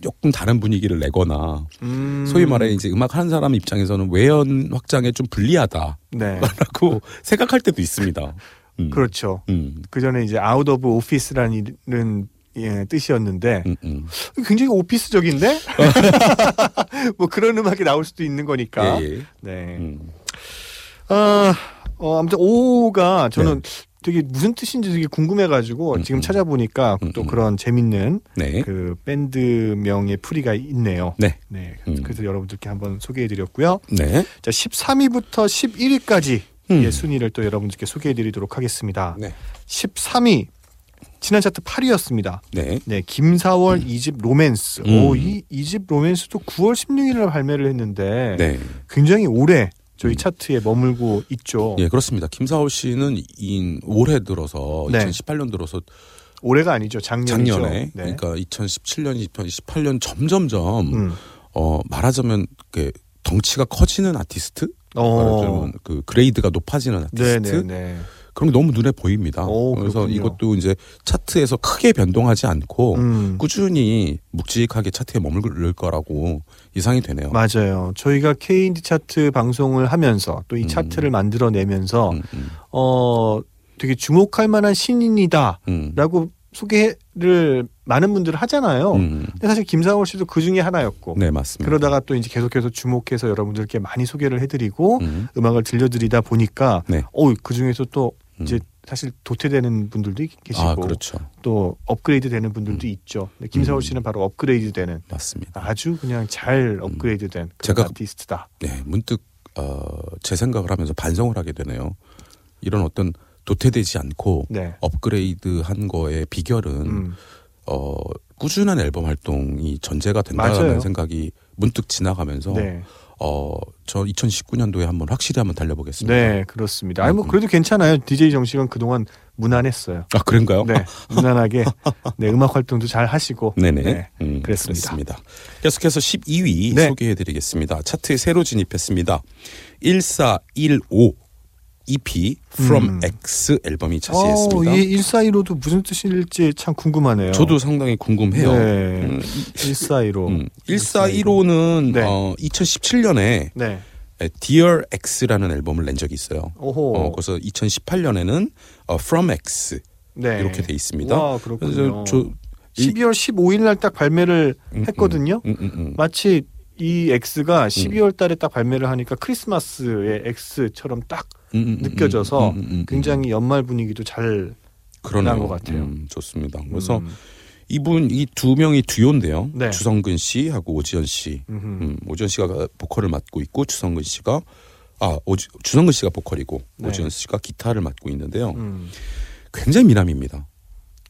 S3: 조금 다른 분위기를 내거나
S1: 음.
S3: 소위 말해 이제 음악 하는 사람 입장에서는 외연 확장에 좀 불리하다라고
S1: 네.
S3: 생각할 때도 있습니다. 음.
S1: 그렇죠.
S3: 음,
S1: 그 전에 이제 Out of Office라는 예, 뜻이었는데
S3: 음, 음.
S1: 굉장히 오피스적인데 뭐 그런 음악이 나올 수도 있는 거니까.
S3: 예, 예.
S1: 네.
S3: 음.
S1: 아, 어, 아무튼 오가 저는 되게 무슨 뜻인지 되게 궁금해가지고
S3: 네. 음,
S1: 지금
S3: 음.
S1: 찾아보니까
S3: 음,
S1: 또
S3: 음.
S1: 그런 재밌는
S3: 네.
S1: 그 밴드명의 풀이가 있네요.
S3: 네.
S1: 네.
S3: 음.
S1: 그래서 여러분들께 한번 소개해드렸고요.
S3: 네.
S1: 자, 13위부터 11위까지
S3: 음.
S1: 예, 순위를 또 여러분들께 소개해드리도록 하겠습니다.
S3: 네.
S1: 13위 지난 차트 8위였습니다.
S3: 네.
S1: 네, 김사월 이집 로맨스.
S3: 음.
S1: 오, 이 이집 로맨스도 9월 16일 날 발매를 했는데
S3: 네.
S1: 굉장히 오래 저희
S3: 음.
S1: 차트에 머물고 있죠.
S3: 예, 그렇습니다. 김사월 씨는 이 올해 들어서
S1: 네.
S3: 2018년 들어서
S1: 올해가 아니죠. 작년이죠.
S3: 작년에
S1: 네.
S3: 그러니까 2017년, 2018년 점점점
S1: 음.
S3: 어 말하자면 그 덩치가 커지는 아티스트,
S1: 어.
S3: 말하자면 그 그레이드가 높아지는 아티스트
S1: 네, 네, 네.
S3: 그런 게 너무 눈에 보입니다.
S1: 오,
S3: 그래서. 이것도 이제 차트에서 크게 변동하지 않고
S1: 음.
S3: 꾸준히 묵직하게 차트에 머무를 거라고 예상이 되네요.
S1: 맞아요. 저희가 K인디 차트 방송을 하면서 또이
S3: 음.
S1: 차트를 만들어내면서
S3: 음, 음,
S1: 어 되게 주목할 만한 신인이다라고
S3: 음.
S1: 소개를 많은 분들 하잖아요.
S3: 음.
S1: 근데 사실 김사월 씨도 그 중에 하나였고
S3: 네 맞습니다.
S1: 그러다가 또 이제 계속해서 주목해서 여러분들께 많이 소개를 해드리고
S3: 음.
S1: 음악을 들려드리다 보니까
S3: 네.
S1: 어, 그 중에서 또
S3: 음.
S1: 이제 사실 도태되는 분들도 계시고
S3: 아 그렇죠.
S1: 또 업그레이드 되는 분들도 있죠. 근데 김사월
S3: 음.
S1: 씨는 바로 업그레이드 되는
S3: 맞습니다.
S1: 아주 그냥 잘 업그레이드 된 그런
S3: 제가-
S1: 아티스트다.
S3: 네, 문득 어, 제 생각을 하면서 반성을 하게 되네요. 이런 어떤 도태되지 않고
S1: 네.
S3: 업그레이드한 거의 비결은
S1: 음.
S3: 어, 꾸준한 앨범 활동이 전제가 된다는
S1: 맞아요.
S3: 생각이 문득 지나가면서
S1: 네.
S3: 어, 저 2019년도에 한번 확실히 한번 달려보겠습니다.
S1: 네, 그렇습니다. 아니 뭐
S3: 음.
S1: 그래도 괜찮아요. DJ 정식은 그동안 무난했어요.
S3: 아 그런가요?
S1: 네, 무난하게 네, 음악 활동도 잘 하시고
S3: 네네.
S1: 네,
S3: 음,
S1: 그랬습니다.
S3: 그렇습니다. 계속해서 12위
S1: 네.
S3: 소개해드리겠습니다. 차트에 새로 진입했습니다. 1415 EP From
S1: 음.
S3: X 앨범이
S1: 어,
S3: 차지했습니다.
S1: 이 1415도 무슨 뜻일지 참 궁금하네요.
S3: 저도 상당히 궁금해요.
S1: 네.
S3: 음,
S1: 1415.
S3: 음, 1415는
S1: 네.
S3: 어, 2017년에
S1: 네.
S3: Dear X라는 앨범을 낸 적이 있어요.
S1: 오호.
S3: 어, 그래서 2018년에는 어, From X
S1: 네.
S3: 이렇게 돼 있습니다.
S1: 와, 그렇군요.
S3: 그래서 저 이-
S1: 12월 15일 날 딱 발매를
S3: 음,
S1: 했거든요.
S3: 음, 음, 음.
S1: 마치 이 X가 12월 달에 딱 발매를 하니까 크리스마스의 X처럼 딱
S3: 음, 음, 음,
S1: 느껴져서
S3: 음, 음, 음, 음.
S1: 굉장히 연말 분위기도 잘
S3: 그러네요.
S1: 것 같아요.
S3: 음, 좋습니다. 그래서
S1: 음,
S3: 이분 이 두 명이 듀오인데요.
S1: 네.
S3: 주성근 씨하고 오지연 씨.
S1: 음,
S3: 오지연 씨가 보컬을 맡고 있고 주성근 씨가 아 오지, 주성근 씨가 보컬이고
S1: 네.
S3: 오지연 씨가 기타를 맡고 있는데요.
S1: 음.
S3: 굉장히 미남입니다.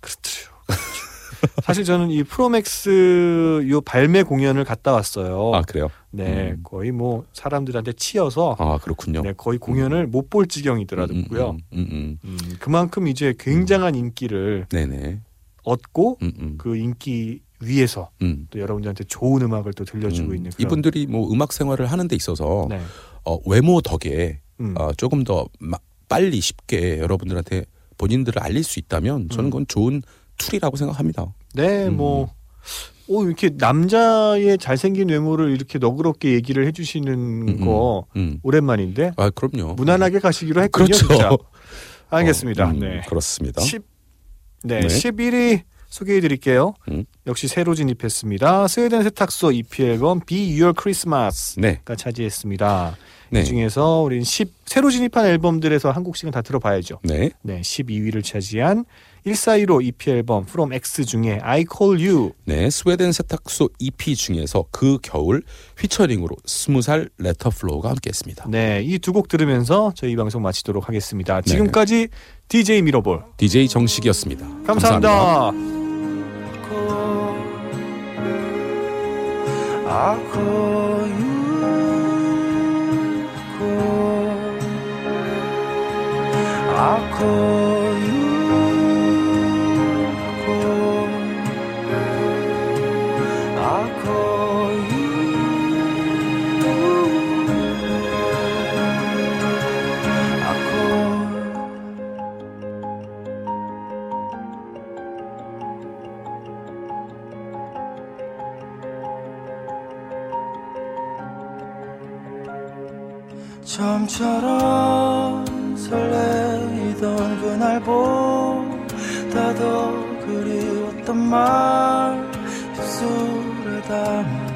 S1: 그렇죠. 사실 저는 이 프로맥스 요 발매 공연을 갔다 왔어요.
S3: 아 그래요?
S1: 네,
S3: 음.
S1: 거의 뭐 사람들한테 치여서
S3: 아 그렇군요.
S1: 네, 거의 공연을 못볼 지경이더라고요.
S3: 음, 음, 음, 음.
S1: 음, 그만큼 이제 굉장한 인기를
S3: 네네.
S1: 얻고
S3: 음, 음,
S1: 그 인기 위에서
S3: 음.
S1: 또 여러분들한테 좋은 음악을 또 들려주고
S3: 음.
S1: 있는 그런
S3: 이분들이 뭐 음악 생활을 하는 데 있어서
S1: 네.
S3: 어, 외모 덕에
S1: 음.
S3: 어, 조금 더 마- 빨리 쉽게 여러분들한테 본인들을 알릴 수 있다면 저는
S1: 음.
S3: 그건 좋은 tool이라고 생각합니다.
S1: 네,
S3: 음.
S1: 뭐 오, 이렇게 남자의 잘생긴 외모를 이렇게 너그럽게 얘기를 해주시는
S3: 음,
S1: 거
S3: 음.
S1: 오랜만인데
S3: 아 그럼요.
S1: 무난하게 가시기로 했군요.
S3: 그렇죠.
S1: 진짜. 알겠습니다.
S3: 어, 음,
S1: 네.
S3: 그렇습니다.
S1: 10, 네,
S3: 네.
S1: 11위 소개해 드릴게요.
S3: 음.
S1: 역시 새로 진입했습니다. 스웨덴 세탁소 EP 앨범 Be Your Christmas가
S3: 네,
S1: 차지했습니다.
S3: 네,
S1: 이 중에서 우린 10 새로 진입한 앨범들에서 한 곡씩은 다 들어봐야죠.
S3: 네,
S1: 네, 12위를 차지한 1415 EP 앨범 From X 중에 I Call You
S3: 네. 스웨덴 세탁소 EP 중에서 그 겨울 피처링으로 스무 살 레터 플로우가 함께했습니다.
S1: 네, 이 두 곡 들으면서 저희 방송 마치도록 하겠습니다.
S3: 네.
S1: 지금까지 DJ 미러볼
S3: DJ 정식이었습니다.
S1: 감사합니다.
S6: I call you,
S7: 처음처럼 설레이던 그날보다 더 그리웠던 말 입술에 담아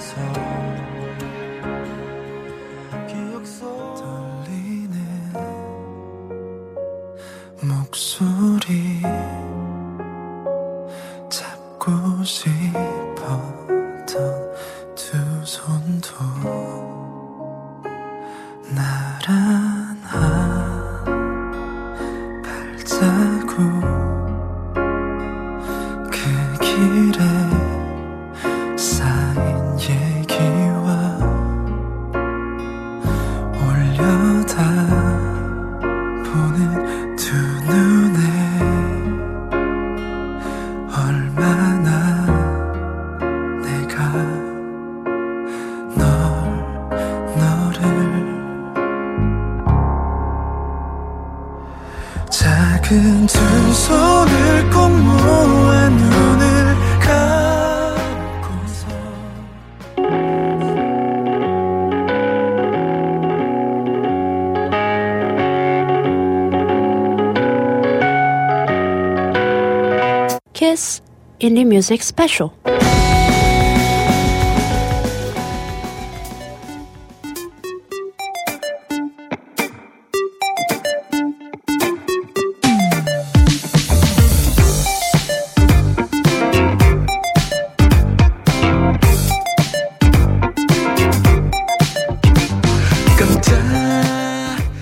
S6: Indie Music Special.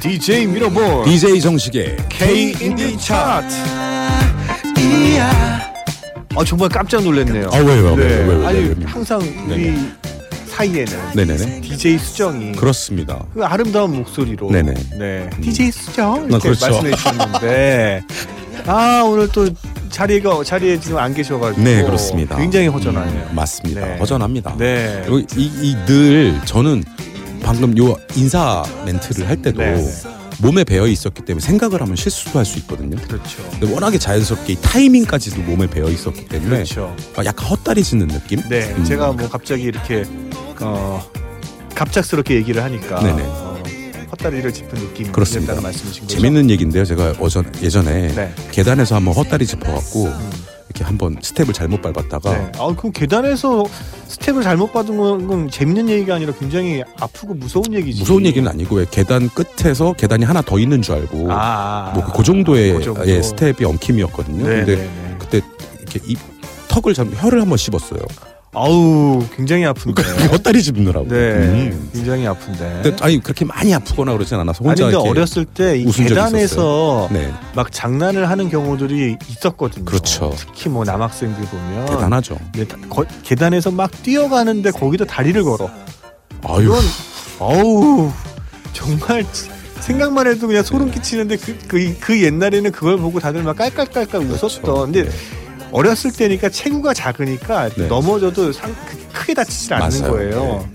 S1: DJ 미러볼
S3: DJ 정식의
S1: K 인디 차트.
S7: 이야
S1: 아 정말 깜짝 놀랐네요.
S3: 아, 왜요? 왜요?
S1: 네.
S3: 왜요? 왜요?
S1: 아니
S3: 왜요?
S1: 항상 우리
S3: 네네.
S1: 사이에는
S3: 네네네.
S1: DJ 수정이
S3: 그렇습니다.
S1: 그 아름다운 목소리로
S3: 네네.
S1: 네. DJ 수정 이렇게
S3: 아, 그렇죠.
S1: 말씀해 주셨는데 아 오늘 또 자리가 자리에 지금 안 계셔가지고
S3: 네, 그렇습니다.
S1: 굉장히 허전하네요.
S3: 음, 맞습니다.
S1: 네.
S3: 허전합니다.
S1: 네.
S3: 이늘 저는 방금 요 인사 멘트를 할 때도
S1: 네, 네.
S3: 몸에 배어 있었기 때문에 생각을 하면 실수도 할 수 있거든요.
S1: 그렇죠.
S3: 근데 워낙에 자연스럽게 이 타이밍까지도 몸에 배어 있었기 때문에
S1: 그렇죠.
S3: 아, 약간 헛다리 짖는 느낌?
S1: 네,
S3: 음.
S1: 제가 뭐 갑자기 이렇게 어 갑작스럽게 얘기를 하니까
S3: 네네.
S1: 어, 헛다리를 짚은 느낌이
S3: 그렇습니다.
S1: 말씀이신 거죠?
S3: 재밌는 얘기인데요. 제가 어전 예전에
S1: 네.
S3: 계단에서 한번 헛다리 짚어갖고
S1: 음.
S3: 이렇게 한번 스텝을 잘못 밟았다가
S1: 네. 아, 그럼 계단에서 스텝을 잘못 받은 건, 건 재밌는 얘기가 아니라 굉장히 아프고 무서운 얘기지.
S3: 무서운 얘기는 아니고 왜 계단 끝에서 계단이 하나 더 있는 줄 알고
S1: 아,
S3: 뭐그 정도의
S1: 그 정도.
S3: 예, 스텝이 엉킴이었거든요.
S1: 네,
S3: 근데
S1: 네, 네.
S3: 그때 이렇게 이 턱을 잡 혀를 한번 씹었어요.
S1: 아우, 굉장히 아픈데.
S3: 헛다리 짚느라고.
S1: 네,
S3: 음.
S1: 굉장히 아픈데.
S3: 근데 아니 그렇게 많이 아프거나 그러진 않아서
S1: 아니
S3: 혼자
S1: 근데
S3: 이렇게
S1: 어렸을 때 이
S3: 웃은 적이
S1: 계단에서
S3: 네
S1: 막 장난을 하는 경우들이 있었거든요.
S3: 그렇죠.
S1: 특히 뭐 남학생들 보면
S3: 대단하죠.
S1: 네, 다- 거- 계단에서 막 뛰어가는데 거기다 다리를 걸어.
S3: 아유
S1: 이건 어우 정말 생각만 해도 그냥 소름 끼치는데 그, 그, 그 옛날에는 그걸 보고 다들 막 깔깔깔깔
S3: 그렇죠.
S1: 웃었던. 근데
S3: 네.
S1: 어렸을 때니까 체구가 작으니까
S3: 네.
S1: 넘어져도 상, 크- 크게 다치질 않는
S3: 맞아요.
S1: 거예요.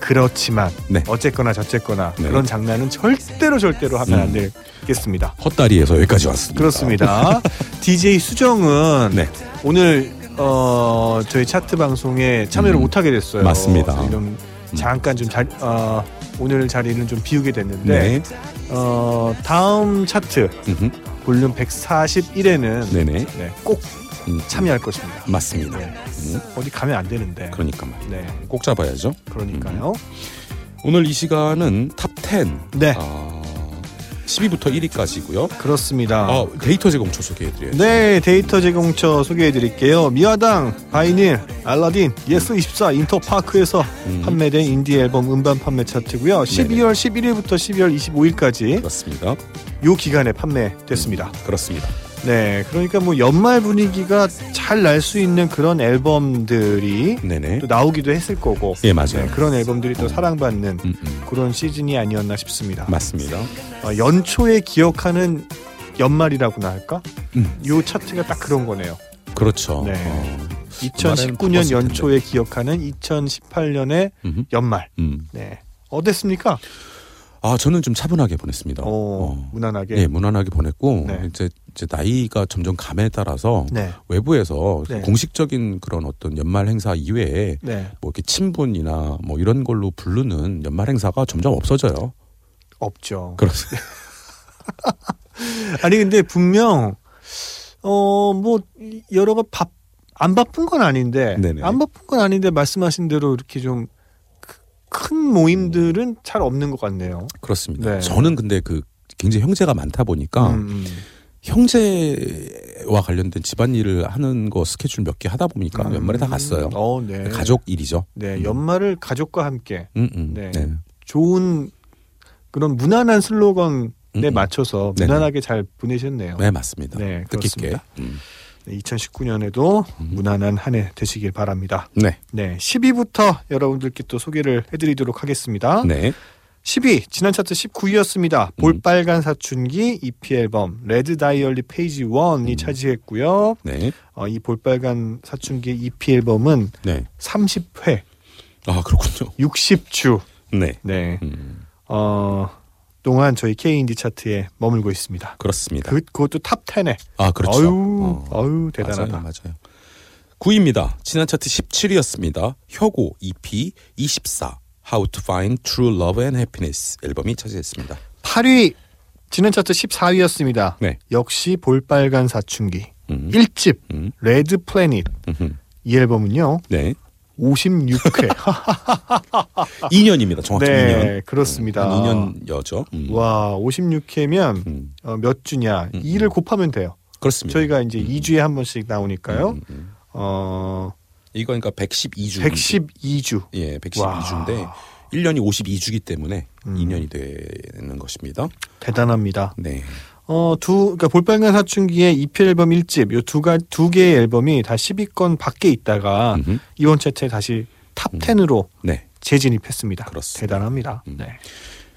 S1: 그렇지만
S3: 네.
S1: 어쨌거나 저쨌거나
S3: 네.
S1: 그런 장난은 절대로 절대로 하면 안
S3: 음.
S1: 되겠습니다.
S3: 헛다리에서 여기까지 왔습니다.
S1: 그렇습니다. DJ 수정은
S3: 네.
S1: 오늘 어, 저희 차트 방송에 참여를
S3: 음.
S1: 못하게 됐어요.
S3: 맞습니다.
S1: 좀 잠깐 좀 자, 어, 오늘 자리는 좀 비우게 됐는데
S3: 네.
S1: 어, 다음 차트
S3: 음흠.
S1: 볼륨 141에는
S3: 네네.
S1: 네, 꼭
S3: 음,
S1: 참여할 것입니다.
S3: 맞습니다.
S1: 네.
S3: 음,
S1: 어디 가면 안 되는데.
S3: 그러니까 말이에요.
S1: 네,
S3: 꼭 잡아야죠.
S1: 그러니까요.
S3: 오늘 이 시간은 탑 10.
S1: 네,
S3: 아, 10위부터 1위까지고요.
S1: 그렇습니다.
S3: 아, 데이터 제공처 소개해드려요.
S1: 네, 데이터 제공처 소개해드릴게요. 미화당, 바이닐, 알라딘, 예스24, 인터파크에서
S3: 음,
S1: 판매된 인디 앨범 음반 판매 차트고요. 12월 11일부터 12월 25일까지
S3: 그렇습니다.
S1: 요 기간에 판매됐습니다.
S3: 그렇습니다.
S1: 네, 그러니까 뭐 연말 분위기가 잘 날 수 있는 그런 앨범들이
S3: 네네.
S1: 또 나오기도 했을 거고.
S3: 예, 맞아요.
S1: 네, 그런 앨범들이 또 사랑받는
S3: 음, 음,
S1: 그런 시즌이 아니었나 싶습니다.
S3: 맞습니다.
S1: 어, 연초에 기억하는 연말이라고나 할까?
S3: 음,
S1: 요 차트가 딱 그런 거네요.
S3: 그렇죠.
S1: 네.
S3: 어,
S1: 2019년
S3: 바빴을
S1: 연초에 기억하는 2018년의
S3: 음흠,
S1: 연말.
S3: 음.
S1: 네. 어땠습니까?
S3: 아, 저는 좀 차분하게 보냈습니다.
S1: 어,
S3: 어.
S1: 무난하게.
S3: 예, 무난하게 보냈고
S1: 네.
S3: 이제 이제 나이가 점점 감에 따라서
S1: 네.
S3: 외부에서
S1: 네.
S3: 공식적인 그런 어떤 연말 행사 이외에
S1: 네.
S3: 뭐 이렇게 친분이나 뭐 이런 걸로 부르는 연말 행사가 점점 없어져요.
S1: 없죠.
S3: 그렇습니다.
S1: 아니 근데 분명 어 뭐 여러 가밥 안 바쁜 건 아닌데
S3: 네네.
S1: 안 바쁜 건 아닌데 말씀하신 대로 이렇게 좀 큰 모임들은 잘 없는 것 같네요.
S3: 그렇습니다.
S1: 네.
S3: 저는 근데 그 굉장히 형제가 많다 보니까
S1: 음, 음.
S3: 형제와 관련된 집안일을 하는 거 스케줄 몇 개 하다 보니까
S1: 음.
S3: 연말에 다 갔어요.
S1: 어, 네.
S3: 가족 일이죠.
S1: 네,
S3: 음.
S1: 연말을 가족과 함께
S3: 음, 음.
S1: 네.
S3: 네.
S1: 좋은 그런 무난한 슬로건에
S3: 음, 음.
S1: 맞춰서
S3: 네네.
S1: 무난하게 잘 보내셨네요.
S3: 네, 맞습니다.
S1: 네,
S3: 뜻깊게.
S1: 그렇습니다.
S3: 음.
S1: 2019년에도
S3: 음.
S1: 무난한 한 해 되시길 바랍니다.
S3: 네.
S1: 네, 10위부터 여러분들께 또 소개를 해드리도록 하겠습니다.
S3: 네.
S1: 10위 지난 차트 19위였습니다. 볼빨간 사춘기 EP 앨범 Red Diary Page 1이
S3: 음.
S1: 차지했고요.
S3: 네.
S1: 어, 이 볼빨간 사춘기 EP 앨범은
S3: 네.
S1: 30회,
S3: 아, 그렇군요.
S1: 60주
S3: 네.
S1: 네.
S3: 음,
S1: 어, 동안 저희 K 인디 차트에 머물고 있습니다.
S3: 그렇습니다.
S1: 그, 그것도 탑 10에.
S3: 아, 그렇죠.
S1: 어유,
S3: 어.
S1: 어유 대단하다.
S3: 맞아요, 맞아요. 9위입니다. 지난 차트 17위였습니다. 혁오 EP 24 How to Find True Love and Happiness 앨범이 차지했습니다.
S1: 8위 지난 차트 14위였습니다.
S3: 네.
S1: 역시 볼빨간 사춘기
S3: 음.
S1: 1집
S3: 음.
S1: Red Planet
S3: 음흠.
S1: 이 앨범은요
S3: 네.
S1: 56회.
S3: 2년입니다. 정확히
S1: 네,
S3: 2년.
S1: 그렇습니다.
S3: 한 2년여죠. 음.
S1: 와 56회면
S3: 음.
S1: 어, 몇 주냐
S3: 음,
S1: 2를 곱하면 돼요.
S3: 그렇습니다.
S1: 저희가 이제 2주에 한 번씩 나오니까요.
S3: 음, 음.
S1: 어
S3: 이거 그러니까 112주.
S1: 112주.
S3: 예, 112주인데 1년이 52주기 때문에
S1: 음.
S3: 2년이 되는 것입니다.
S1: 대단합니다.
S3: 네.
S1: 어, 두, 그러니까 볼빨간 사춘기의 EP 앨범 1집, 요 두가, 두 개의 앨범이 다 10위권 밖에 있다가
S3: 음흠.
S1: 이번 차트에 다시 탑
S3: 음.
S1: 10으로
S3: 네.
S1: 재진입했습니다.
S3: 그렇습니다.
S1: 대단합니다.
S3: 음.
S1: 네.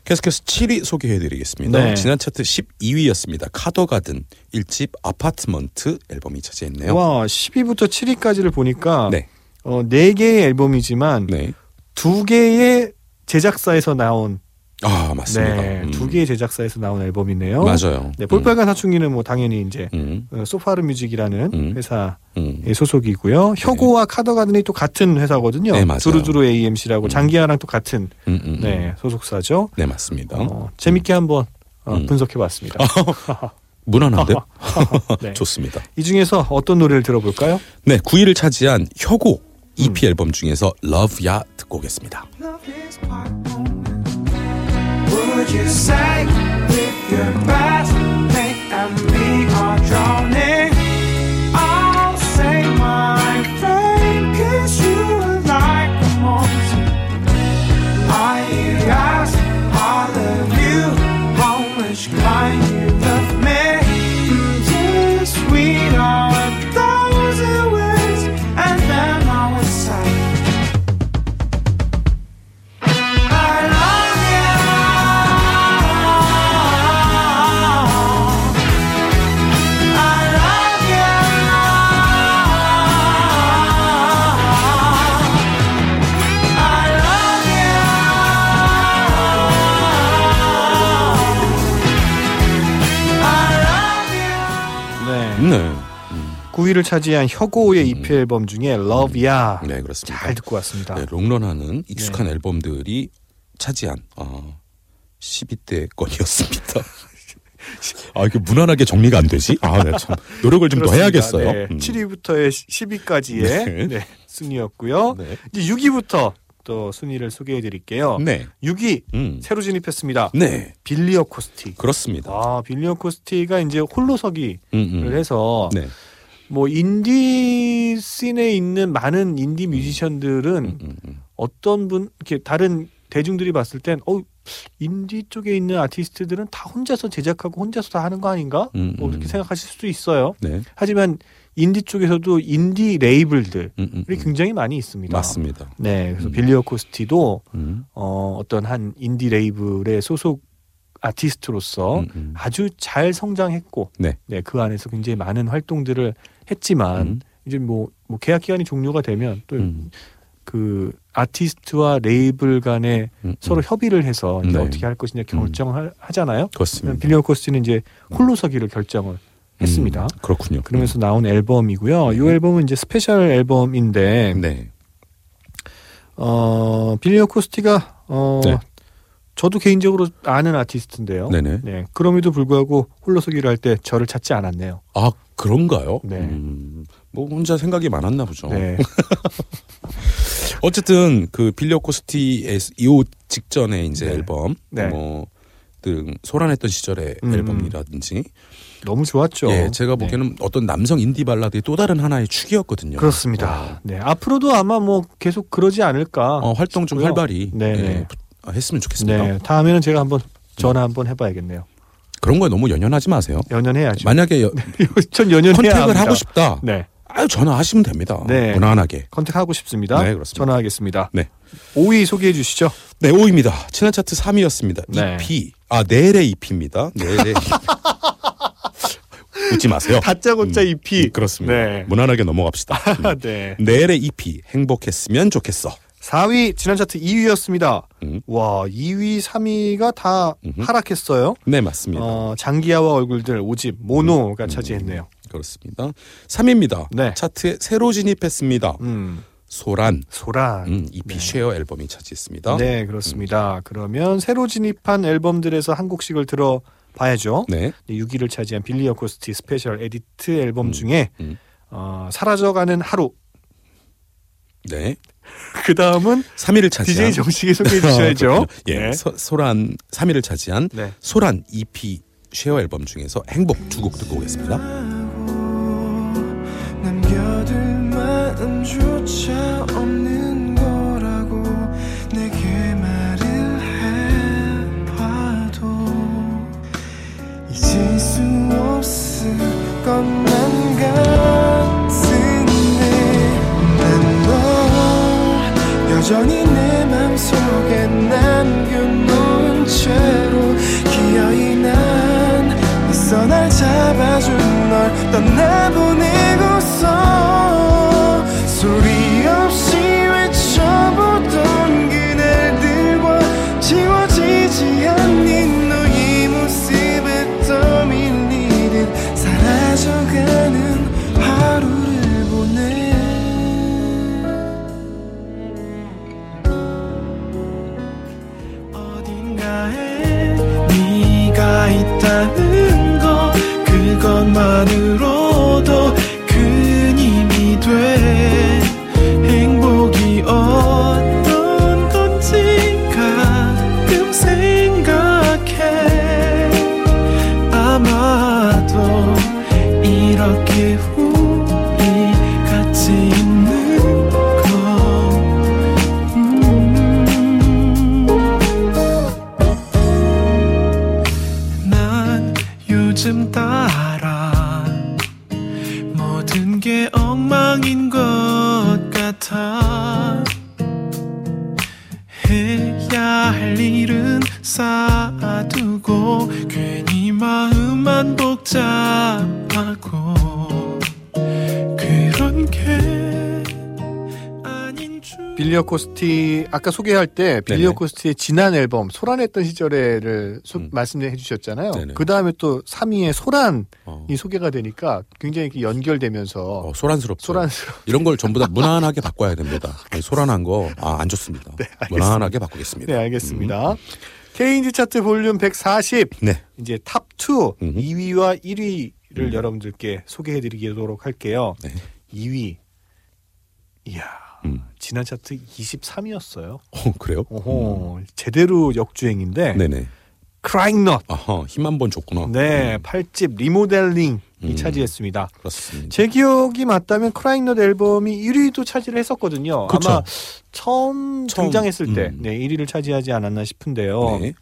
S3: 계속해서 7위 소개해드리겠습니다.
S1: 네.
S3: 지난 차트 12위였습니다. 카더가든 1집 Apartment 앨범이 차지했네요.
S1: 와, 10위부터 7위까지를 보니까
S3: 네.
S1: 어, 4개의 앨범이지만
S3: 네.
S1: 두 개의 제작사에서 나온
S3: 아 맞습니다.
S1: 네,
S3: 음.
S1: 두 개의 제작사에서 나온 앨범이네요.
S3: 맞아요.
S1: 네, 볼빨간 사춘기는 뭐 당연히 이제
S3: 음.
S1: 어, 쇼파르 뮤직이라는
S3: 음.
S1: 회사의
S3: 음.
S1: 소속이고요. 혁오와 카더가든이 또 같은 회사거든요.
S3: 네, 맞아요.
S1: 두루두루 AMC라고
S3: 음.
S1: 장기하랑 또 같은
S3: 음, 음, 음.
S1: 네, 소속사죠.
S3: 네 맞습니다.
S1: 어, 재밌게 한번 어,
S3: 음.
S1: 분석해봤습니다.
S3: 무난한데요?
S1: 네.
S3: 좋습니다.
S1: 이 중에서 어떤 노래를 들어볼까요?
S3: 네 9위를 차지한 혁오 EP
S1: 음.
S3: 앨범 중에서 Love Ya 듣고 오겠습니다.
S6: Love is part moment. Would you say if your best mate and me are drowning?
S1: 9위를 차지한 혁오의 EP 앨범 중에 Love Ya
S3: 네 그렇습니다.
S1: 잘 듣고 왔습니다.
S3: 네, 롱런하는 익숙한
S1: 네.
S3: 앨범들이 차지한 어, 10위대 건이었습니다. 아 이게 무난하게 정리가 안 되지? 아, 네, 참 노력을 좀 더. 해야겠어요.
S1: 네,
S3: 음.
S1: 7위부터의 10위까지의
S3: 네.
S1: 순위였고요.
S3: 네.
S1: 이제 6위부터 또 순위를 소개해 드릴게요.
S3: 네.
S1: 6위
S3: 음.
S1: 새로 진입했습니다.
S3: 네.
S1: 빌리 어 코스틱.
S3: 그렇습니다.
S1: 아, 빌리 어 코스틱가 이제 홀로서기를
S3: 음, 음.
S1: 해서
S3: 네.
S1: 뭐 인디 scene에 있는 많은 인디 뮤지션들은
S3: 음, 음, 음.
S1: 어떤 분 이렇게 다른 대중들이 봤을 땐 어, 인디 쪽에 있는 아티스트들은 다 혼자서 제작하고 혼자서 다 하는 거 아닌가?
S3: 음,
S1: 뭐 그렇게
S3: 음.
S1: 생각하실 수도 있어요.
S3: 네.
S1: 하지만 인디 쪽에서도 인디 레이블들이
S3: 음, 음, 음.
S1: 굉장히 많이 있습니다.
S3: 맞습니다.
S1: 네, 그래서
S3: 음.
S1: 빌리어 코스티도
S3: 음.
S1: 어, 어떤 한 인디 레이블의 소속 아티스트로서
S3: 음, 음.
S1: 아주 잘 성장했고,
S3: 네.
S1: 그 안에서 굉장히 많은 활동들을 했지만
S3: 음.
S1: 이제 뭐, 뭐 계약 기간이 종료가 되면 또
S3: 음.
S1: 그 아티스트와 레이블 간에
S3: 음,
S1: 서로
S3: 음.
S1: 협의를 해서 이제
S3: 네.
S1: 어떻게 할 것이냐 결정을 하잖아요.
S3: 그렇습니다.
S1: 빌리어코스티는 이제 홀로 서기를 결정을 했습니다.
S3: 음, 그렇군요.
S1: 그러면서 나온 앨범이고요. 이 앨범은 이제 special 앨범인데
S3: 네.
S1: 어 빌리어코스티가 어
S3: 네.
S1: 저도 개인적으로 아는 아티스트인데요.
S3: 네네.
S1: 네. 그럼에도 불구하고 홀로서기를 할 때 저를 찾지 않았네요.
S3: 아 그런가요?
S1: 네.
S3: 음, 뭐 혼자 생각이 많았나 보죠.
S1: 네.
S3: 어쨌든 그 빌려 코스티의 이 직전에 이제
S1: 네.
S3: 앨범
S1: 네.
S3: 뭐 등 소란했던 시절의
S1: 음.
S3: 앨범이라든지
S1: 너무 좋았죠.
S3: 예 제가
S1: 네.
S3: 보기에는 어떤 남성 인디 발라드의 또 다른 하나의 축이었거든요.
S1: 그렇습니다. 네. 앞으로도 아마 뭐 계속 그러지 않을까.
S3: 어, 활동 좀
S1: 싶고요.
S3: 활발히
S1: 네,
S3: 예,
S1: 네.
S3: 부- 했으면 좋겠습니다.
S1: 네. 다음에는 제가 한번 전화 한번 해봐야겠네요.
S3: 그런 거에 너무 연연하지 마세요.
S1: 연연해야죠.
S3: 만약에 여-
S1: 전 연연해야
S3: 컨택을
S1: 합니다.
S3: 하고 싶다.
S1: 네.
S3: 아유 전화하시면 됩니다.
S1: 네.
S3: 무난하게.
S1: 컨택하고 싶습니다.
S3: 네, 그렇습니다.
S1: 전화하겠습니다.
S3: 네.
S1: 5위 소개해 주시죠.
S3: 네, 5위입니다. 지난 차트 3위였습니다.
S1: 네.
S3: EP. 아, 넬의 EP입니다. 넬의 웃지 마세요.
S1: 다짜고짜
S3: 음,
S1: EP.
S3: 음, 그렇습니다.
S1: 네.
S3: 무난하게 넘어갑시다. 음.
S1: 네.
S3: 넬의 EP 행복했으면 좋겠어.
S1: 4위 지난 차트 2위였습니다.
S3: 음.
S1: 와, 2위, 3위가 다
S3: 음흠.
S1: 하락했어요.
S3: 네, 맞습니다.
S1: 어, 장기하와 얼굴들 5집 mono가
S3: 음.
S1: 차지했네요.
S3: 그렇습니다. 3위입니다.
S1: 네.
S3: 차트에 새로 진입했습니다.
S1: 음.
S3: 소란
S1: 소란.
S3: 음, EP
S1: 네.
S3: Share 앨범이 차지했습니다.
S1: 네, 그렇습니다. 그러면 새로 진입한 앨범들에서 한 곡씩을 들어 봐야죠.
S3: 네.
S1: 6위를 차지한 빌리어코스티 Special Edit 앨범
S3: 음,
S1: 중에
S3: 음.
S1: 어, 사라져가는 하루.
S3: 네.
S1: 그 다음은
S3: 3위를 차지한
S1: DJ 정식이 소개해 주셔야죠.
S3: 그렇군요. 예.
S1: 네.
S3: 소, 소란 3위를 차지한
S1: 네.
S3: 소란 EP 쉐어 앨범 중에서 행복 두 곡 듣고 오겠습니다.
S6: 수 없을 것만 같 여전히 내 맘속에 남겨놓은 채로 기어이 난 있어 날 잡아준 널 떠나보내고서 소리
S1: 코스티 아까 소개할 때 빌리
S3: 네네.
S1: 어코스티의 지난 앨범 소란했던 시절에를 소-
S3: 음.
S1: 말씀해 주셨잖아요. 그 다음에 또 3위의 소란이
S3: 어,
S1: 소개가 되니까 굉장히 이렇게 연결되면서
S3: 어, 소란스럽죠.
S1: 소란스러.
S3: 이런 걸 전부 다 무난하게 바꿔야 됩니다. 소란한 거 아, 안 좋습니다. 무난하게 바꾸겠습니다.
S1: 네, 알겠습니다. K 인디 차트 볼륨 140
S3: 네.
S1: 이제 탑2
S3: 음.
S1: 2위와 1위를
S3: 음.
S1: 여러분들께 소개해 드리도록 할게요.
S3: 네.
S1: 2위 이야
S3: 음.
S1: 지난 차트 23위였어요.
S3: 어, 그래요?
S1: 오호 제대로 역주행인데
S3: 음. 네네.
S1: 크라잉 넛
S3: 아하, 힘한 번 줬구나.
S1: 네,
S3: 음,
S1: 8집 리모델링이
S3: 음.
S1: 차지했습니다.
S3: 그렇습니다.
S1: 제 기억이 맞다면 크라잉 넛 앨범이 1위도 차지를 했었거든요.
S3: 그쵸.
S1: 아마 처음,
S3: 처음,
S1: 등장했을 때
S3: 음.
S1: 네, 1위를 차지하지 않았나 싶은데요.
S3: 네.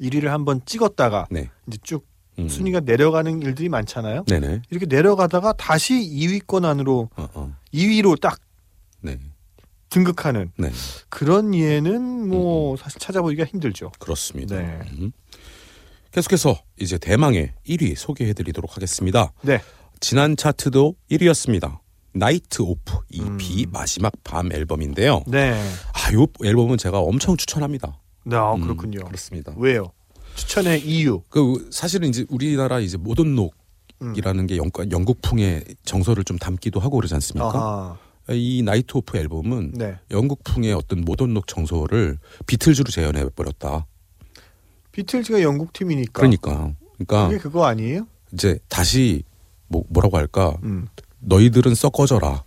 S1: 1위를 한번 찍었다가
S3: 네.
S1: 이제 쭉
S3: 음.
S1: 순위가 내려가는 일들이 많잖아요.
S3: 네네.
S1: 이렇게 내려가다가 다시 2위권 안으로
S3: 어, 어.
S1: 2위로 딱
S3: 네.
S1: 등극하는
S3: 네.
S1: 그런 예는 뭐 사실 찾아보기가 힘들죠.
S3: 그렇습니다.
S1: 네.
S3: 음. 계속해서 이제 대망의 1위 소개해드리도록 하겠습니다.
S1: 네.
S3: 지난 차트도 1위였습니다. 나이트 오프 EP
S1: 음.
S3: 마지막 밤 앨범인데요.
S1: 네.
S3: 아, 이 앨범은 제가 엄청 추천합니다.
S1: 네, 아,
S3: 음,
S1: 그렇군요.
S3: 그렇습니다.
S1: 왜요? 추천의 이유.
S3: 그 사실은 이제 우리나라 이제 모던 록 이라는
S1: 음.
S3: 게 영, 영국풍의 정서를 좀 담기도 하고 그러지 않습니까?
S1: 아하.
S3: 이 나이트 오프 앨범은
S1: 네.
S3: 영국풍의 어떤 모던록 정서를 비틀즈로 재현해 버렸다.
S1: 비틀즈가 영국 팀이니까.
S3: 그러니까 그러니까
S1: 그게 그거 아니에요?
S3: 이제 다시 뭐 뭐라고 할까?
S1: 음.
S3: 너희들은 썩어져라.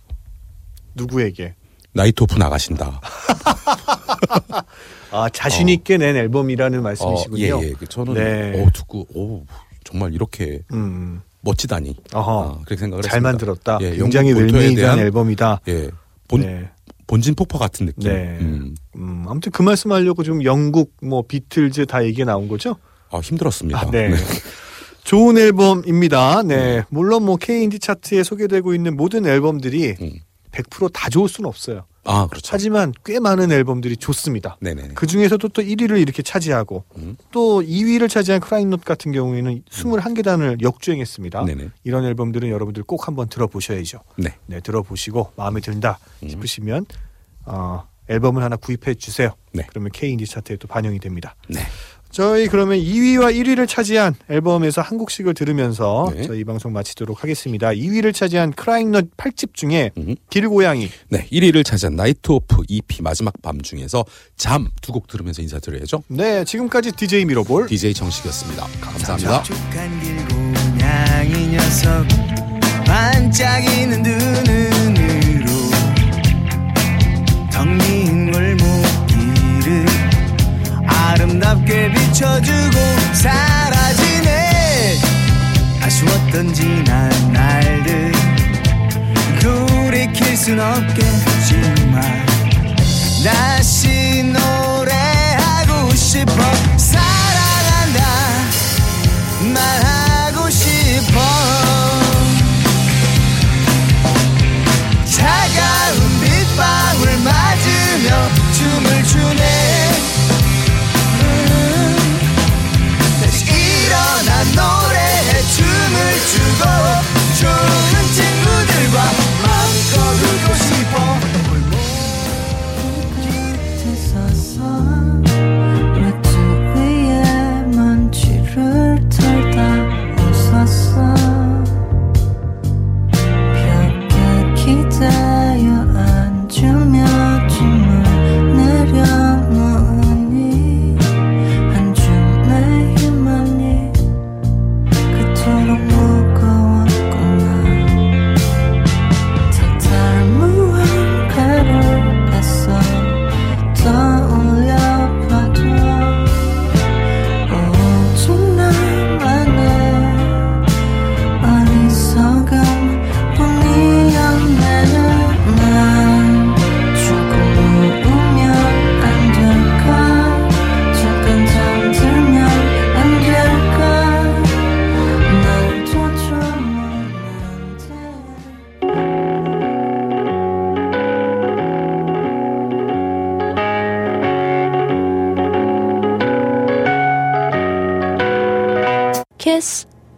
S1: 누구에게?
S3: 나이트 오프 나가신다.
S1: 아 자신 있게 낸 앨범이라는 말씀이시군요.
S3: 어, 예, 예. 저는
S1: 네.
S3: 어, 듣고 오 정말 이렇게
S1: 음.
S3: 멋지다니.
S1: 어허.
S3: 아, 그렇게 생각을
S1: 잘
S3: 했습니다.
S1: 만들었다.
S3: 예,
S1: 굉장히 웰메이드한 앨범이다.
S3: 예. 본
S1: 네.
S3: 본진 폭파 같은 느낌.
S1: 네.
S3: 음.
S1: 음, 아무튼 그 말씀하려고 좀 영국 뭐 비틀즈 다 얘기 나온 거죠?
S3: 아 힘들었습니다.
S1: 아, 네. 좋은 앨범입니다. 네. 물론 뭐 K-인디 차트에 소개되고 있는 모든 앨범들이
S3: 음.
S1: 100%다 좋을 수는 없어요.
S3: 아 그렇죠.
S1: 하지만 꽤 많은 앨범들이 좋습니다.
S3: 네네.
S1: 그 중에서도 또 1위를 이렇게 차지하고
S3: 음.
S1: 또 2위를 차지한 크라잉넛 같은 경우에는 21계단을 역주행했습니다.
S3: 네네.
S1: 이런 앨범들은 여러분들 꼭 한번 들어보셔야죠.
S3: 네.
S1: 네, 들어보시고 마음에 든다
S3: 음.
S1: 싶으시면 어, 앨범을 하나 구입해 주세요.
S3: 네.
S1: 그러면 K-인디 차트에 또 반영이 됩니다.
S3: 네.
S1: 저희 그러면 2위와 1위를 차지한 앨범에서 한 곡씩을 들으면서
S3: 네.
S1: 저희 이 방송 마치도록 하겠습니다. 2위를 차지한 크라잉넛 8집 중에
S3: 음.
S1: 길고양이
S3: 네. 1위를 차지한 나이트 오프 EP 마지막 밤 중에서 잠 두 곡 들으면서 인사드려야죠.
S1: 네 지금까지 DJ 미러볼
S3: DJ 정식이었습니다. 감사합니다.
S7: 길고 아름답게 비춰주고 사라지네. 아쉬웠던 지난 날들 돌이킬 순 없겠지만 다시 노래하고 싶어. 사랑한다. 말하